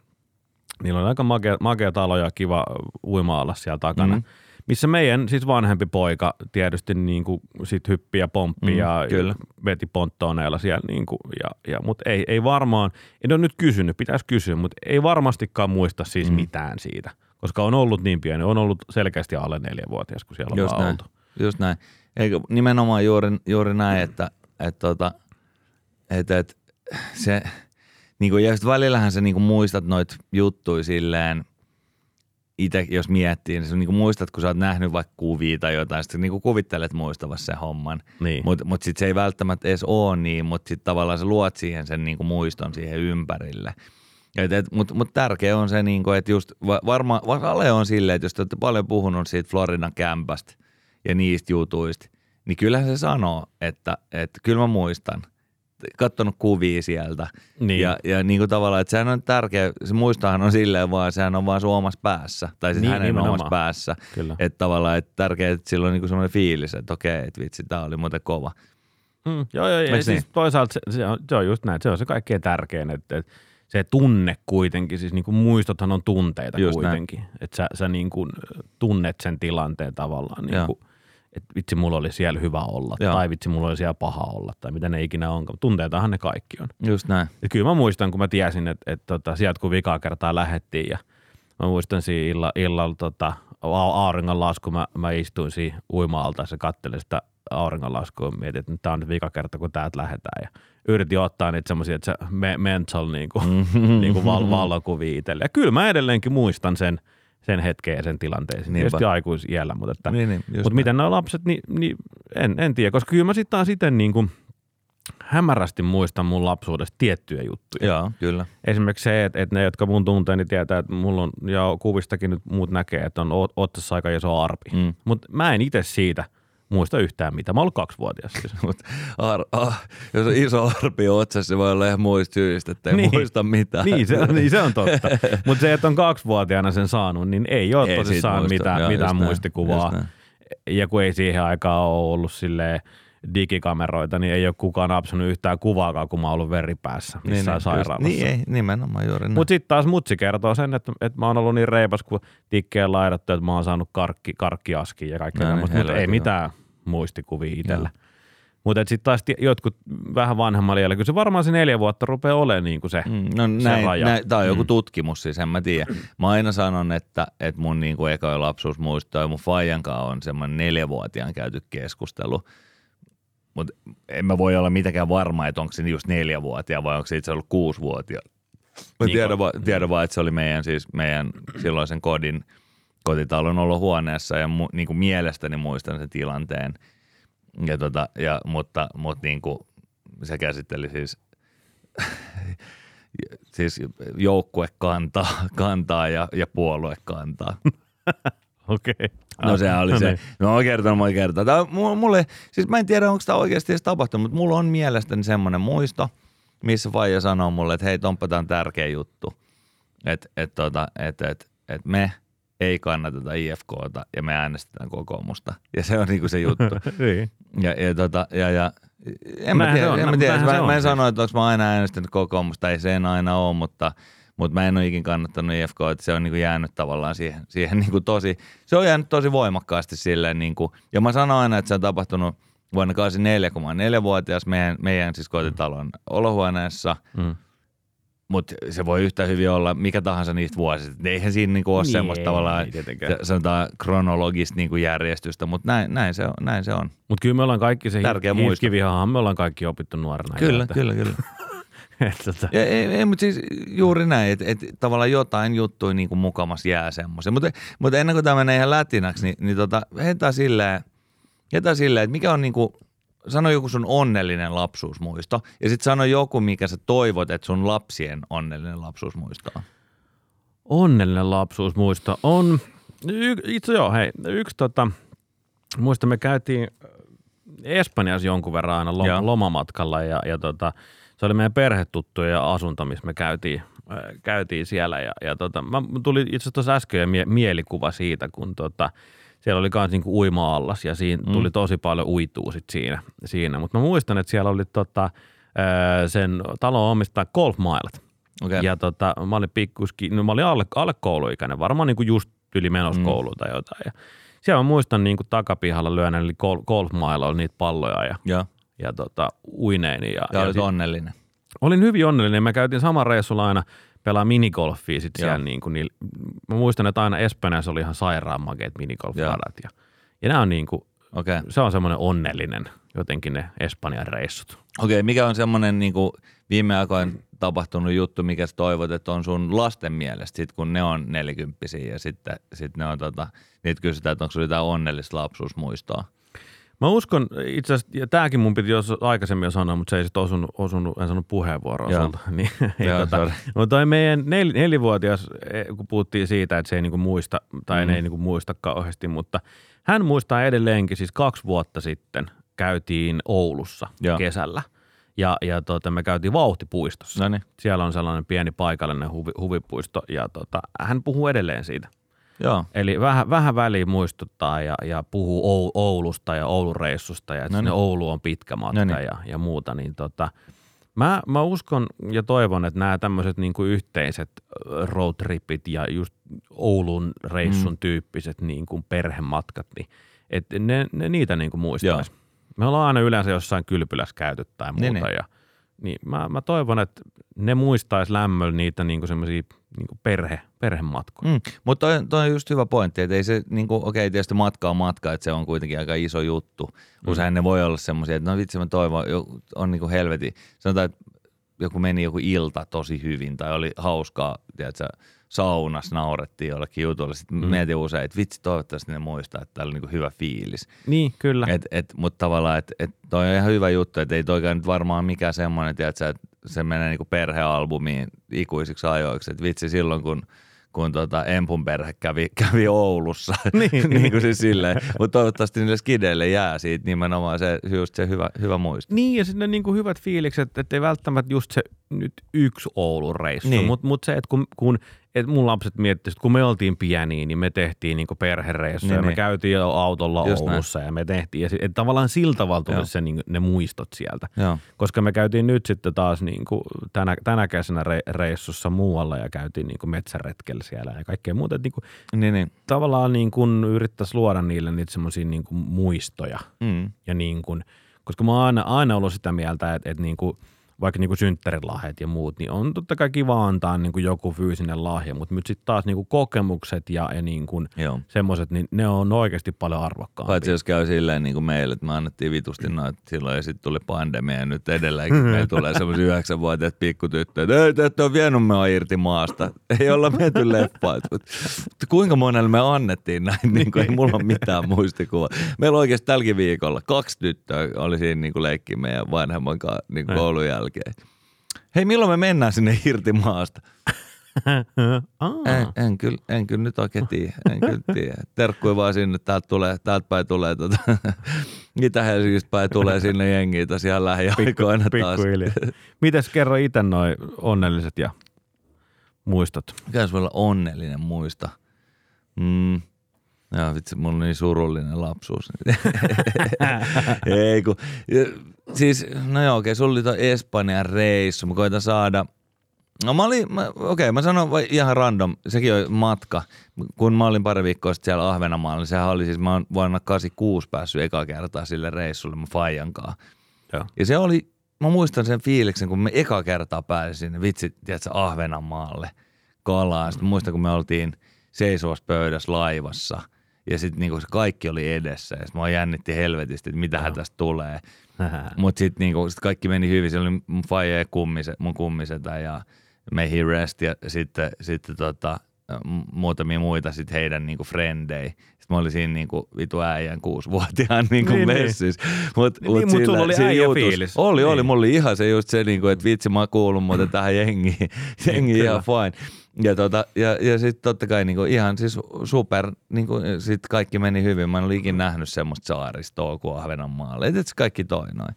niillä on aika makea, makea talo ja kiva uima siellä takana. Mm. Mm. Missä meidän siis vanhempi poika tietysti niin kuin sit hyppi ja pomppi Mm, ja kyllä. veti ponttooneilla siellä. Niin kuin, ja, ja, mutta ei, ei varmaan, en ole nyt kysynyt, pitäisi kysyä, mutta ei varmastikaan muista siis Mm. mm. mitään siitä. Koska on ollut niin pieni, on ollut selkeästi alle neljävuotias, kun siellä on Just vaan näin. oltu. Just näin. Eikö nimenomaan juuri, juuri näin, että et, tota, et, et, se, niinku, ja sit välillähän sä niinku muistat noit juttuja silleen, itse jos miettii, niin sä niinku muistat, kun sä oot nähnyt vaikka kuvia tai jotain, sitten niinku kuvittelet muistavassa sen homman. Niin. Mutta mut sitten se ei välttämättä edes ole niin, mutta sitten tavallaan sä luot siihen sen niinku muiston siihen ympärille. Mutta mut tärkeä on se, niinku, että just va- varmaan, Ale on silleen, että jos te olette paljon puhunut siitä Floridan kämpästä ja niistä jutuista, niin kyllähän se sanoo, että, että kyllä mä muistan. Kattonut kuvia sieltä. Niin. Ja, ja niin kuin tavallaan, että sehän on tärkeä, se muistahan on silleen vaan, sehän on vaan sun omassa päässä. Tai siis Niin, hänen nimenomaan. omassa päässä. Kyllä. Että tavallaan, että tärkeää, että sillä on niinku semmoinen fiilis, että okei, että vitsi, tää oli muuten kova. Mm, joo, joo, ja siis niin? toisaalta se, se, on, se on just näin, se on se kaikkein tärkein, että, että se tunne kuitenkin, siis niin kuin muistothan on tunteita Just kuitenkin, että sä, sä niin kuin tunnet sen tilanteen tavallaan, niin kuin, että vitsi mulla oli siellä hyvä olla, Joo. tai vitsi mulla oli siellä paha olla, tai mitä ne ikinä onkaan, tunteitahan ne kaikki on. Just näin. Ja kyllä mä muistan, kun mä tiesin, että, että tota, sieltä kun vikaa kertaa lähettiin ja mä muistan siinä illa, illalla tota, au- auringonlasku, mä, mä istuin siinä uima-alta ja kattelin sitä auringonlaskua ja mietin, että nyt tää on nyt vika kerta, kun täältä lähdetään ja yritin ottaa niitä semmoisia, että se me, mental niin kuin, niin kuin val, valokuvia itselle. Ja kyllä mä edelleenkin muistan sen, sen hetken ja sen tilanteen, Niinpä. tietysti aikuisiellä, mutta, että, Niin, niin, mutta näin. miten nämä lapset, niin, niin en, en tiedä, koska kyllä mä sitten taas itse niin kuin hämärästi muistan mun lapsuudesta tiettyjä juttuja. Joo, kyllä. Esimerkiksi se, että, että ne, jotka mun tuntee, niin tietää, että mulla on, ja kuvistakin nyt muut näkee, että on otsassa aika iso arpi. Mm. Mutta mä en itse siitä muista yhtään mitään. Mä oon kaksivuotias siis. Mut ar, ah, jos on iso arpi otsassa, se voi olla ihan muista syistä, että ei Niin. muista mitään. niin, se on, niin se on totta. Mutta se, että on kaksivuotiaana sen saanut, niin ei ole Ei tosissaan muista. mitään, Joo, mitään muistikuvaa. näin. Ja kun ei siihen aikaan ole ollut silleen digikameroita, niin ei ole kukaan napsunut yhtään kuvaakaan, kun mä oon ollut veripäässä missään just- sairaalassa. Niin, ei, nimenomaan juuri. Mutta sitten taas mutsi kertoo sen, että, että mä oon ollut niin reipas, kun tikkeen laidattu, että mä oon saanut karkki, karkkiaskiin ja kaikkea No niin, tämmöistä, mutta ei mitään muistikuvia itsellä. Mutta sitten taas jotkut vähän vanhemmalla iällä, kyllä se varmaan se neljä vuotta rupeaa olemaan niin kuin se. Mm, no se näin, raja. näin, tämä on joku Mm. tutkimus siis, en mä tiedä. Mä aina sanon, että, että mun niin kuin eka lapsuus muistaa ja mun faijankaan on semmoinen neljävuotiaan käyty keskustelu. Mutta en mä voi olla mitenkään varma, että onko se just neljävuotia vai onko se itse ollut kuusivuotia. Mä Niin tiedän, vaan, tiedän vaan, että se oli meidän, siis meidän silloisen kodin kotitalon olohuoneessa ja mu, niin kuin mielestäni muistan sen tilanteen. Ja tota, ja, mutta mutta niin kuin se käsitteli siis siis joukkue kantaa, kantaa ja, ja puolue kantaa. Okei. Okay. No sehän oli se. niin. No mä oon kertonut monta kertaa. Tää, mulle, siis mä en tiedä, onko tämä oikeasti edes tapahtunut, mutta mulla on mielestäni semmoinen muisto, missä Faija sanoo mulle, että hei Tomppa, tämä on tärkeä juttu. Että et, tota, et, et, et me ei kannateta IFKta ja me äänestetään kokoomusta. Ja se on niinku se juttu. niin. Ja, ja, tota, ja, ja en mä Näinhän tiedä, se on, en mä, tiedä. se mä, mä en sano, että onko mä aina äänestänyt kokoomusta, ei se en aina ole, mutta, mutta mä en ole ikin kannattanut IFK, että se on niin jäänyt tavallaan siihen, siihen niin tosi, se on jäänyt tosi voimakkaasti silleen, niin kuin, ja mä sanon aina, että se on tapahtunut vuonna 84, kun mä oon neljävuotias meidän, meidän siis kotitalon olohuoneessa, Mm. mutta se voi yhtä hyvin olla mikä tahansa niistä vuosista. Eihän siinä niinku ole Niin, semmoista tavallaan, se- sanotaan kronologista niinku järjestystä, mutta näin, näin, se on, näin se on. Mutta kyllä me ollaan kaikki se Tärkeä muisto. hitkivihahan, me ollaan kaikki opittu nuorena. Kyllä, että, kyllä, kyllä. Tota, Ja, ei, ei, mutta siis juuri näin, että et, tavallaan jotain juttuja niin kuin mukamas jää semmoisen. Mutta mut ennen kuin tämä menee ihan lätinäksi, niin, niin tota, heitää silleen, heitää silleen, että mikä on niin kuin, sano joku sun onnellinen lapsuusmuisto ja sitten sano joku, mikä sä toivot, että sun lapsien onnellinen lapsuusmuisto on. onnellinen lapsuusmuisto on, y- itse joo, hei, yksi tota, muista me käytiin, Espanjassa jonkun verran aina lom, lomamatkalla ja, ja tota, se oli meidän perhetuttuja asunto, missä me käytiin, äh, käytiin siellä ja, ja tota, mä tuli itse asiassa tuossa äsken mie- mielikuva siitä, kun tota, siellä oli myös niinku uima-allas ja siinä tuli tosi paljon uitua sit siinä, siinä. mutta mä muistan, että siellä oli tota, äh, sen talon omistaja golfmailat. Okei. Ja tota, mä olin pikkuski, no mä olin alle, alle kouluikäinen, varmaan niin kuin just yli menossa Mm. mm. kouluun tai jotain. Ja siellä mä muistan niin kuin takapihalla lyön eli gol, golfmailoilla niitä palloja ja, Joo. Ja tota, uineeni. Ja, Ja, ja olit sit- onnellinen. olin hyvin onnellinen. Me käytiin saman reissulla aina pelaa minigolfia sit siellä. Niin kuin, niin, mä muistan, että aina Espanjassa oli ihan sairaan makeet minigolfradat. Ja, ja nämä on niin kuin, Okei. se on semmoinen onnellinen jotenkin ne Espanjan reissut. Okei, mikä on semmoinen niin kuin viime aikoina tapahtunut juttu, mikä sä toivot, että on sun lasten mielestä, sit kun ne on nelikymppisiä ja sitten sit ne on tota, niitä kysytään, että onko sulla jotain onnellista lapsuusmuistoa. Mä uskon itse asiassa, ja tämäkin mun piti jos aikaisemmin jo sanoa, mutta se ei sitten osunut, osunut en sanonut puheenvuoroa Joo. sulta. Niin, Joo, tota, mutta toi meidän nel, nelivuotias, eh, kun puhuttiin siitä, että se ei niinku muista, tai Mm. ei niinku muista kauheasti, mutta hän muistaa edelleenkin, siis kaksi vuotta sitten käytiin Oulussa Joo. kesällä. Ja, ja tota, me käytiin vauhtipuistossa. No niin. Siellä on sellainen pieni paikallinen huvi, huvipuisto ja tota, hän puhuu edelleen siitä. Joo. Eli vähän, vähän väliin muistuttaa ja, ja puhuu Ou- Oulusta ja Oulun reissusta ja että No niin. sinne Oulu on pitkä matka No niin. ja, ja muuta. Niin tota, mä, mä uskon ja toivon, että nämä tämmöiset niinku yhteiset roadtripit ja just Oulun reissun Mm. mm. tyyppiset niinku perhematkat, niin että ne, ne niitä niinku muistaisi. Me ollaan aina yleensä jossain kylpylässä käyty tai muuta Niin, niin. ja niin mä, mä toivon, että ne muistaisi lämmöllä niitä niinku semmoisia niinku perhe, perhematkoja. Mm. Mutta toi, toi on just hyvä pointti, että ei se, niin kuin, okei tietysti matka on matka, että se on kuitenkin aika iso juttu. Usein ne voi olla semmoisia, että no vitsi mä toivon, on niin kuin helvetin. Sanotaan, että joku meni joku ilta tosi hyvin tai oli hauskaa, tiedätkö, saunassa naurettiin jollekin jutulle. Sitten mm. mietin usein, että vitsi toivottavasti ne muistaa, että täällä on niin hyvä fiilis. Niin, kyllä. Et, et, mutta tavallaan, että et toi on ihan hyvä juttu, että ei toikaan nyt varmaan mikään semmoinen, tiedätkö, että se menee niinku perhealbumiin ikuisiksi ajoiksi. Että vitsi silloin, kun kun tota Empun perhe kävi, kävi Oulussa. Niin. niin kuin siis silleen. Mutta toivottavasti niille skideille jää siitä nimenomaan se, just se hyvä, hyvä muisto. Niin, ja sitten niin kuin hyvät fiilikset, että ei välttämättä just se nyt yksi Oulun reissu, Niin. niin. mutta mut se, että kun, kun et mun lapset miettisivät, kun me oltiin pieniä, niin me tehtiin niin perhereissuja, Niin, niin, me niin. käytiin jo autolla Just Oulussa ja me tehtiin, ja sit, et tavallaan sillä tavalla tuli se, niin, ne muistot sieltä. Joo. Koska me käytiin nyt sitten taas niin kuin tänä, tänä kesänä re, reissussa muualla ja käytiin niin kuin metsäretkellä siellä ja kaikkea muuta. Että niin kuin, Niin, niin. tavallaan niin kuin yrittäisi luoda niille niitä semmoisia niin muistoja Mm. ja niin kuin, koska mä oon aina, aina ollut sitä mieltä, että, että niin kuin, vaikka niin kuin synttärilahjat ja muut, niin on totta kai kiva antaa niin kuin joku fyysinen lahja, mutta nyt sitten taas niin kuin kokemukset ja, ja niin kuin semmoiset, niin ne on oikeasti paljon arvokkaampia. Paitsi jos käy silleen niin kuin meille, että me annettiin vitusti noita silloin ja sitten tuli pandemia ja nyt edelleenkin meillä tulee semmoisia yhdeksänvuotiaat pikkutyttöjä, että ei, te ette ole vienyt mua irti maasta. Ei olla menty leffaan. Mutta kuinka monelle me annettiin näin, niin kuin, ei mulla ole mitään muistikuvaa. Meillä oikeasti tälläkin viikolla kaksi tyttöä oli siinä niin kuin leikki meidän vanhemman kanssa niin koulun jälkeen. Hei, milloin me mennään sinne irti maasta? Aa, En, en, kyllä, en kyllä nyt oikein tiedä. En kyllä tiedä. Terkkuja vaan sinne, täältä, tulee, täältä päin tulee tota, Itä-Helsingistä päin tulee sinne jengiä tosiaan lähiaikoina taas. Pikkuhiljaa. Mites kerro itse noin onnelliset ja muistot? Mikä voi olla onnellinen muista? Mm. Joo, vitsi, mulla on niin surullinen lapsuus. Ei kun, siis, no joo, okei, sulla oli toi Espanjan reissu. Mä koitan saada, no mä olin, okei, mä sanon vai- ihan random, sekin on matka. Kun mä olin pari viikkoa sitten siellä Ahvenanmaalla, niin sehän oli siis, mä oon vuonna 86 päässyt eka kertaa sille reissulle mun faijankaan. Joo. Ja se oli, mä muistan sen fiiliksen, kun me eka kertaa pääsin sinne, vitsi, tiedätkö, Ahvenanmaalle kalaan. Sitten muistan, kun me oltiin seisovassa pöydässä laivassa ja sitten niinku se kaikki oli edessä ja sit mua jännitti helvetisti, että mitähän tästä tulee. Mutta sitten niinku, sit kaikki meni hyvin. Se oli mun faija ja kummiset, mun kummisetä ja May he rest ja sitten, sitten tota, muutamia muita sit heidän niinku frendei. Sitten mä olin siinä niinku vitu äijän kuusivuotiaan niinku Niin, niin. messissä. Mut, Niin, mut sillä- sulla oli äijä jutussa- fiilis. Oli, oli. Niin. Mulla oli ihan se just se, niinku, että vitsi mä kuulun muuten tähän jengiin. Jengi ihan fine. Ja, tota, ja, ja sitten totta kai niinku ihan siis super, niinku, sit kaikki meni hyvin. Mä en ollut ikinä nähnyt semmoista saaristoa kuin Ahvenanmaalle. Et, kaikki toi noin.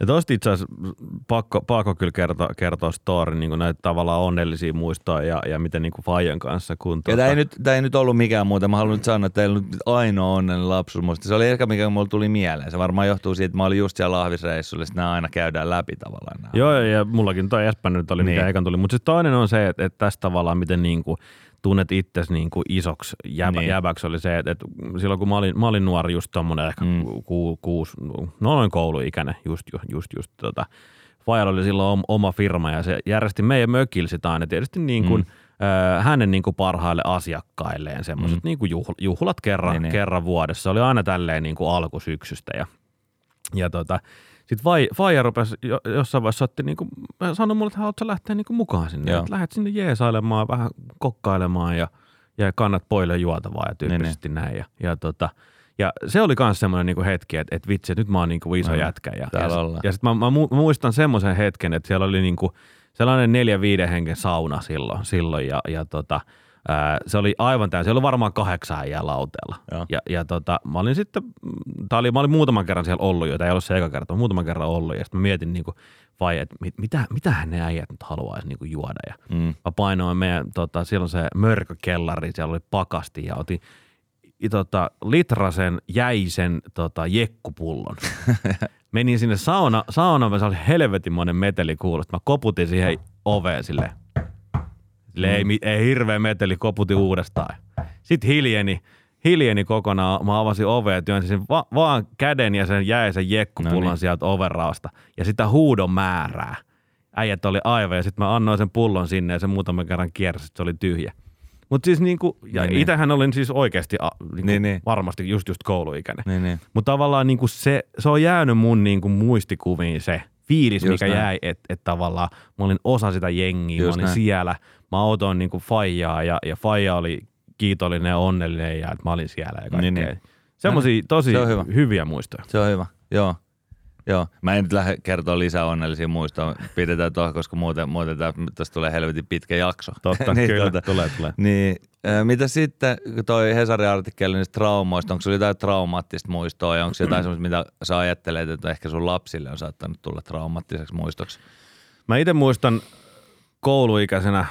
Ja tosta itse asiassa pakko, pakko kyllä kertoa, kertoa story, niin näitä tavallaan onnellisia muistoja ja, ja miten niin Fajan kanssa kun... Ja tota- tämä ei, nyt, tää ei nyt ollut mikään muuta. Mä haluan nyt sanoa, että teillä on nyt ainoa onnellinen lapsuus. Se oli ehkä mikä mulla tuli mieleen. Se varmaan johtuu siitä, että mä olin just siellä lahvisreissulla, että nämä aina käydään läpi tavallaan. Nämä. Joo, ja, mullakin toi Espanjan nyt oli, niin. mikä ekan tuli. Mutta sitten toinen on se, että, että tästä tavallaan miten niin kuin tunnet itsesi niin kuin isoksi jäbä, niin. Jäbäksi oli se, että, että silloin kun mä olin, mä olin nuori, just tommonen ehkä mm. Ku, kuusi, no noin kouluikäinen, just, ju- just, just tota, Fajalla oli silloin om- oma firma ja se järjesti meidän mökillä sitä aina tietysti niin kuin, mm. ö, hänen niin kuin parhaille asiakkailleen semmoiset mm. Niin kuin juhl, juhlat kerran, Niin, niin. kerran vuodessa. Se oli aina tälleen niin kuin alkusyksystä ja, ja tota, sitten vai, Faija rupesi jo, jossain vaiheessa otti niinku, sanoi mulle, että haluatko lähteä niinku mukaan sinne. Joo. Että lähdet sinne jeesailemaan, vähän kokkailemaan ja, ja kannat poille juotavaa ja tyyppisesti niin, näin. Ja, ja, tota, ja se oli myös semmoinen niinku hetki, että, että vitsi, että nyt mä oon niinku iso Mm, jätkä. Ja, ja, ollaan. ja sitten mä, mä, mu- mä, muistan semmoisen hetken, että siellä oli niinku sellainen neljä viiden hengen sauna silloin, silloin ja, ja tota, se oli aivan täysin, se oli varmaan kahdeksan äijää lauteella. Joo. Ja, ja tota, mä olin sitten, tää oli, mä olin muutaman kerran siellä ollut jo, tämä ei ollut se eka kerta, muutaman kerran ollut ja sitten mä mietin niinku, vai, että mit, mitä, mitähän ne äijät nyt haluaisi niinku juoda ja Mm. mä painoin meidän, tota, siellä on se mörkökellari, siellä oli pakasti ja otin tota, litrasen jäisen tota, jekkupullon. Menin sinne sauna, saunaan, se oli helvetinmoinen meteli kuulosta. Mä koputin siihen oveen sille. Sille ei, mi- ei hirveä meteli, koputin uudestaan. Sitten hiljeni, hiljeni kokonaan. Mä avasin ovea ja työnsin sen va- vaan käden ja sen jäisen jekkupullon No niin. sieltä overraasta. Ja sitä huudon määrää. Äijät oli aivan ja sitten mä annoin sen pullon sinne ja se muutaman kerran kiersi, että se oli tyhjä. Mutta siis niinku, ja Niin, niin. itähän olin siis oikeasti a, niinku Niin, niin. varmasti just just kouluikäinen. Niin, niin. Mutta tavallaan niinku se, se on jäänyt mun niinku muistikuviin se fiilis, Just mikä näin. jäi, että et tavallaan mä olin osa sitä jengiä, mä Just olin näin. siellä, mä autoin niinku faijaa ja, ja faija oli kiitollinen ja onnellinen ja että mä olin siellä ja kaikkea. Niin, Niin. Semmoisia tosi Se on hyvä. hyviä muistoja. Se on hyvä. Joo. Joo. Mä en nyt lähde kertoa lisää onnellisia muistoja. Pidetään tuohon, koska muuten, muuten tästä tulee helvetin pitkä jakso. Totta, Niin, kyllä, tota, tulee, tulee. Niin, mitä sitten, toi Hesarin artikkeli niistä traumoista, onko sulla jotain traumaattista muistoa ja onko se jotain semmoista, mitä sä ajattelet, että ehkä sun lapsille on saattanut tulla traumaattiseksi muistoksi? Mä itse muistan kouluikäisenä,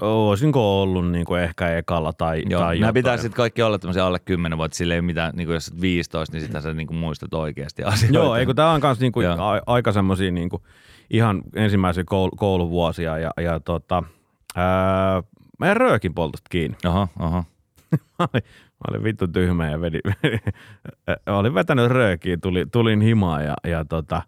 olisinko ollut niinku ehkä ekalla tai, Joo, tai nämä jotain. pitää sitten kaikki olla tämmöisiä alle 10 vuotta, sille ei mitään, niin kuin jos oot 15, niin sitten sä niin kuin muistat oikeasti asioita. Joo, eikö tämä on myös niinku Joo. a, aika semmoisia niinku ihan ensimmäisiä koul, kouluvuosia ja, ja tota, ää, mä en röökin poltosta kiinni. Mä olin, mä olin vittu tyhmä ja vedin, olin vetänyt röökiä, tuli, tulin himaan ja, ja tota,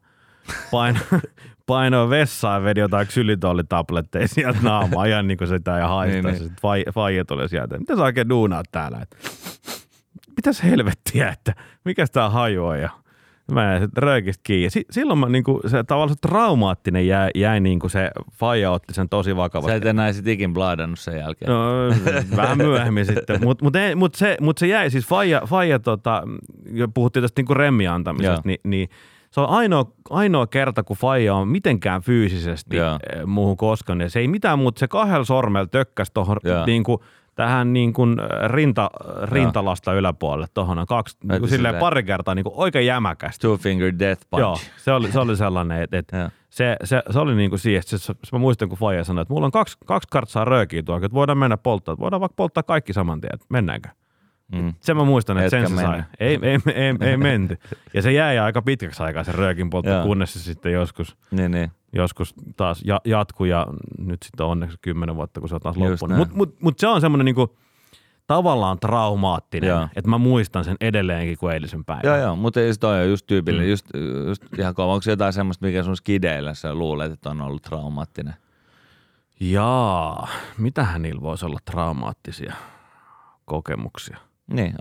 paino, painoin vessaan ja vedin jotain ksylitollitabletteja sieltä naamaa ihan niin kuin sitä ja haistaa. Niin, Niin. Fai, faija tuli sieltä. Mitä sä oikein duunaat täällä? Et, mitäs helvettiä, että mikä tää haju on? Ja mä jäin sit röökistä kiinni. Si- silloin mä niinku, se tavallaan se traumaattinen jäi, jäi niinku se faija otti sen tosi vakavasti. Sä et enää sit ikin blaadannut sen jälkeen. No, vähän myöhemmin sitten, mutta mut, mut se, mut se jäi, siis Faija, Faija tota, puhuttiin tästä niinku remmi antamisesta, niin, niin se on ainoa, ainoa kerta, kun Faija on mitenkään fyysisesti Joo. eh, muuhun koskaan. Ja se ei mitään muuta, se kahdella sormella tökkäsi tuohon Joo. niinku, tähän niin kuin rinta, rintalasta yläpuolelle tuohon on kaksi, niin kuin silleen pari kertaa niin kuin oikein jämäkästi. Two finger death punch. Joo, se oli, se oli sellainen, että, Joo. se, se, se oli niin kuin siihen, että se, se, mä muistan, kun Faija sanoi, että mulla on kaksi, kaksi kartsaa röökiä tuolla, että voidaan mennä polttaa, voidaan vaikka polttaa kaikki saman tien, että mennäänkö? Mm. Sen mä muistan, että Etkä sen se sai. Ei, ei, ei, ei menty. Ja se jäi aika pitkäksi aikaa se röökin poltto, kunnes se sitten joskus, Niin, niin. joskus taas ja, jatkui ja nyt sitten on onneksi kymmenen vuotta, kun se on taas Just loppunut. Mutta mut, mut se on semmoinen niinku, tavallaan traumaattinen, Joo. että mä muistan sen edelleenkin kuin eilisen päivän. Joo, joo, mutta se toi on just tyypillinen, Mm. just, just ihan kova. Onko jotain semmoista, mikä sun skideillä sä luulet, että on ollut traumaattinen? Jaa, mitähän niillä voisi olla traumaattisia kokemuksia? Niin,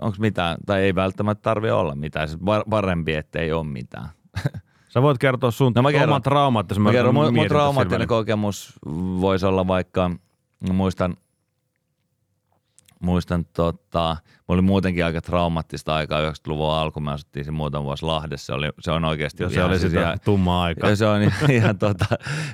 onko mitään, tai ei välttämättä tarvi olla mitään, siis parempi, että ei ole mitään. Sä voit kertoa sun No mä kerron. oman traumaattisen. Mä kerron, mun, mun traumaattinen kokemus voisi olla vaikka, muistan, muistan, tota, mulla oli muutenkin aika traumattista aikaa 90-luvun alku, me asuttiin se muutama vuosi Lahdessa, se oli, se on oikeasti Ja se oli siis sitä ihan- tummaa aikaa. ja se on ihan, ihan, tota,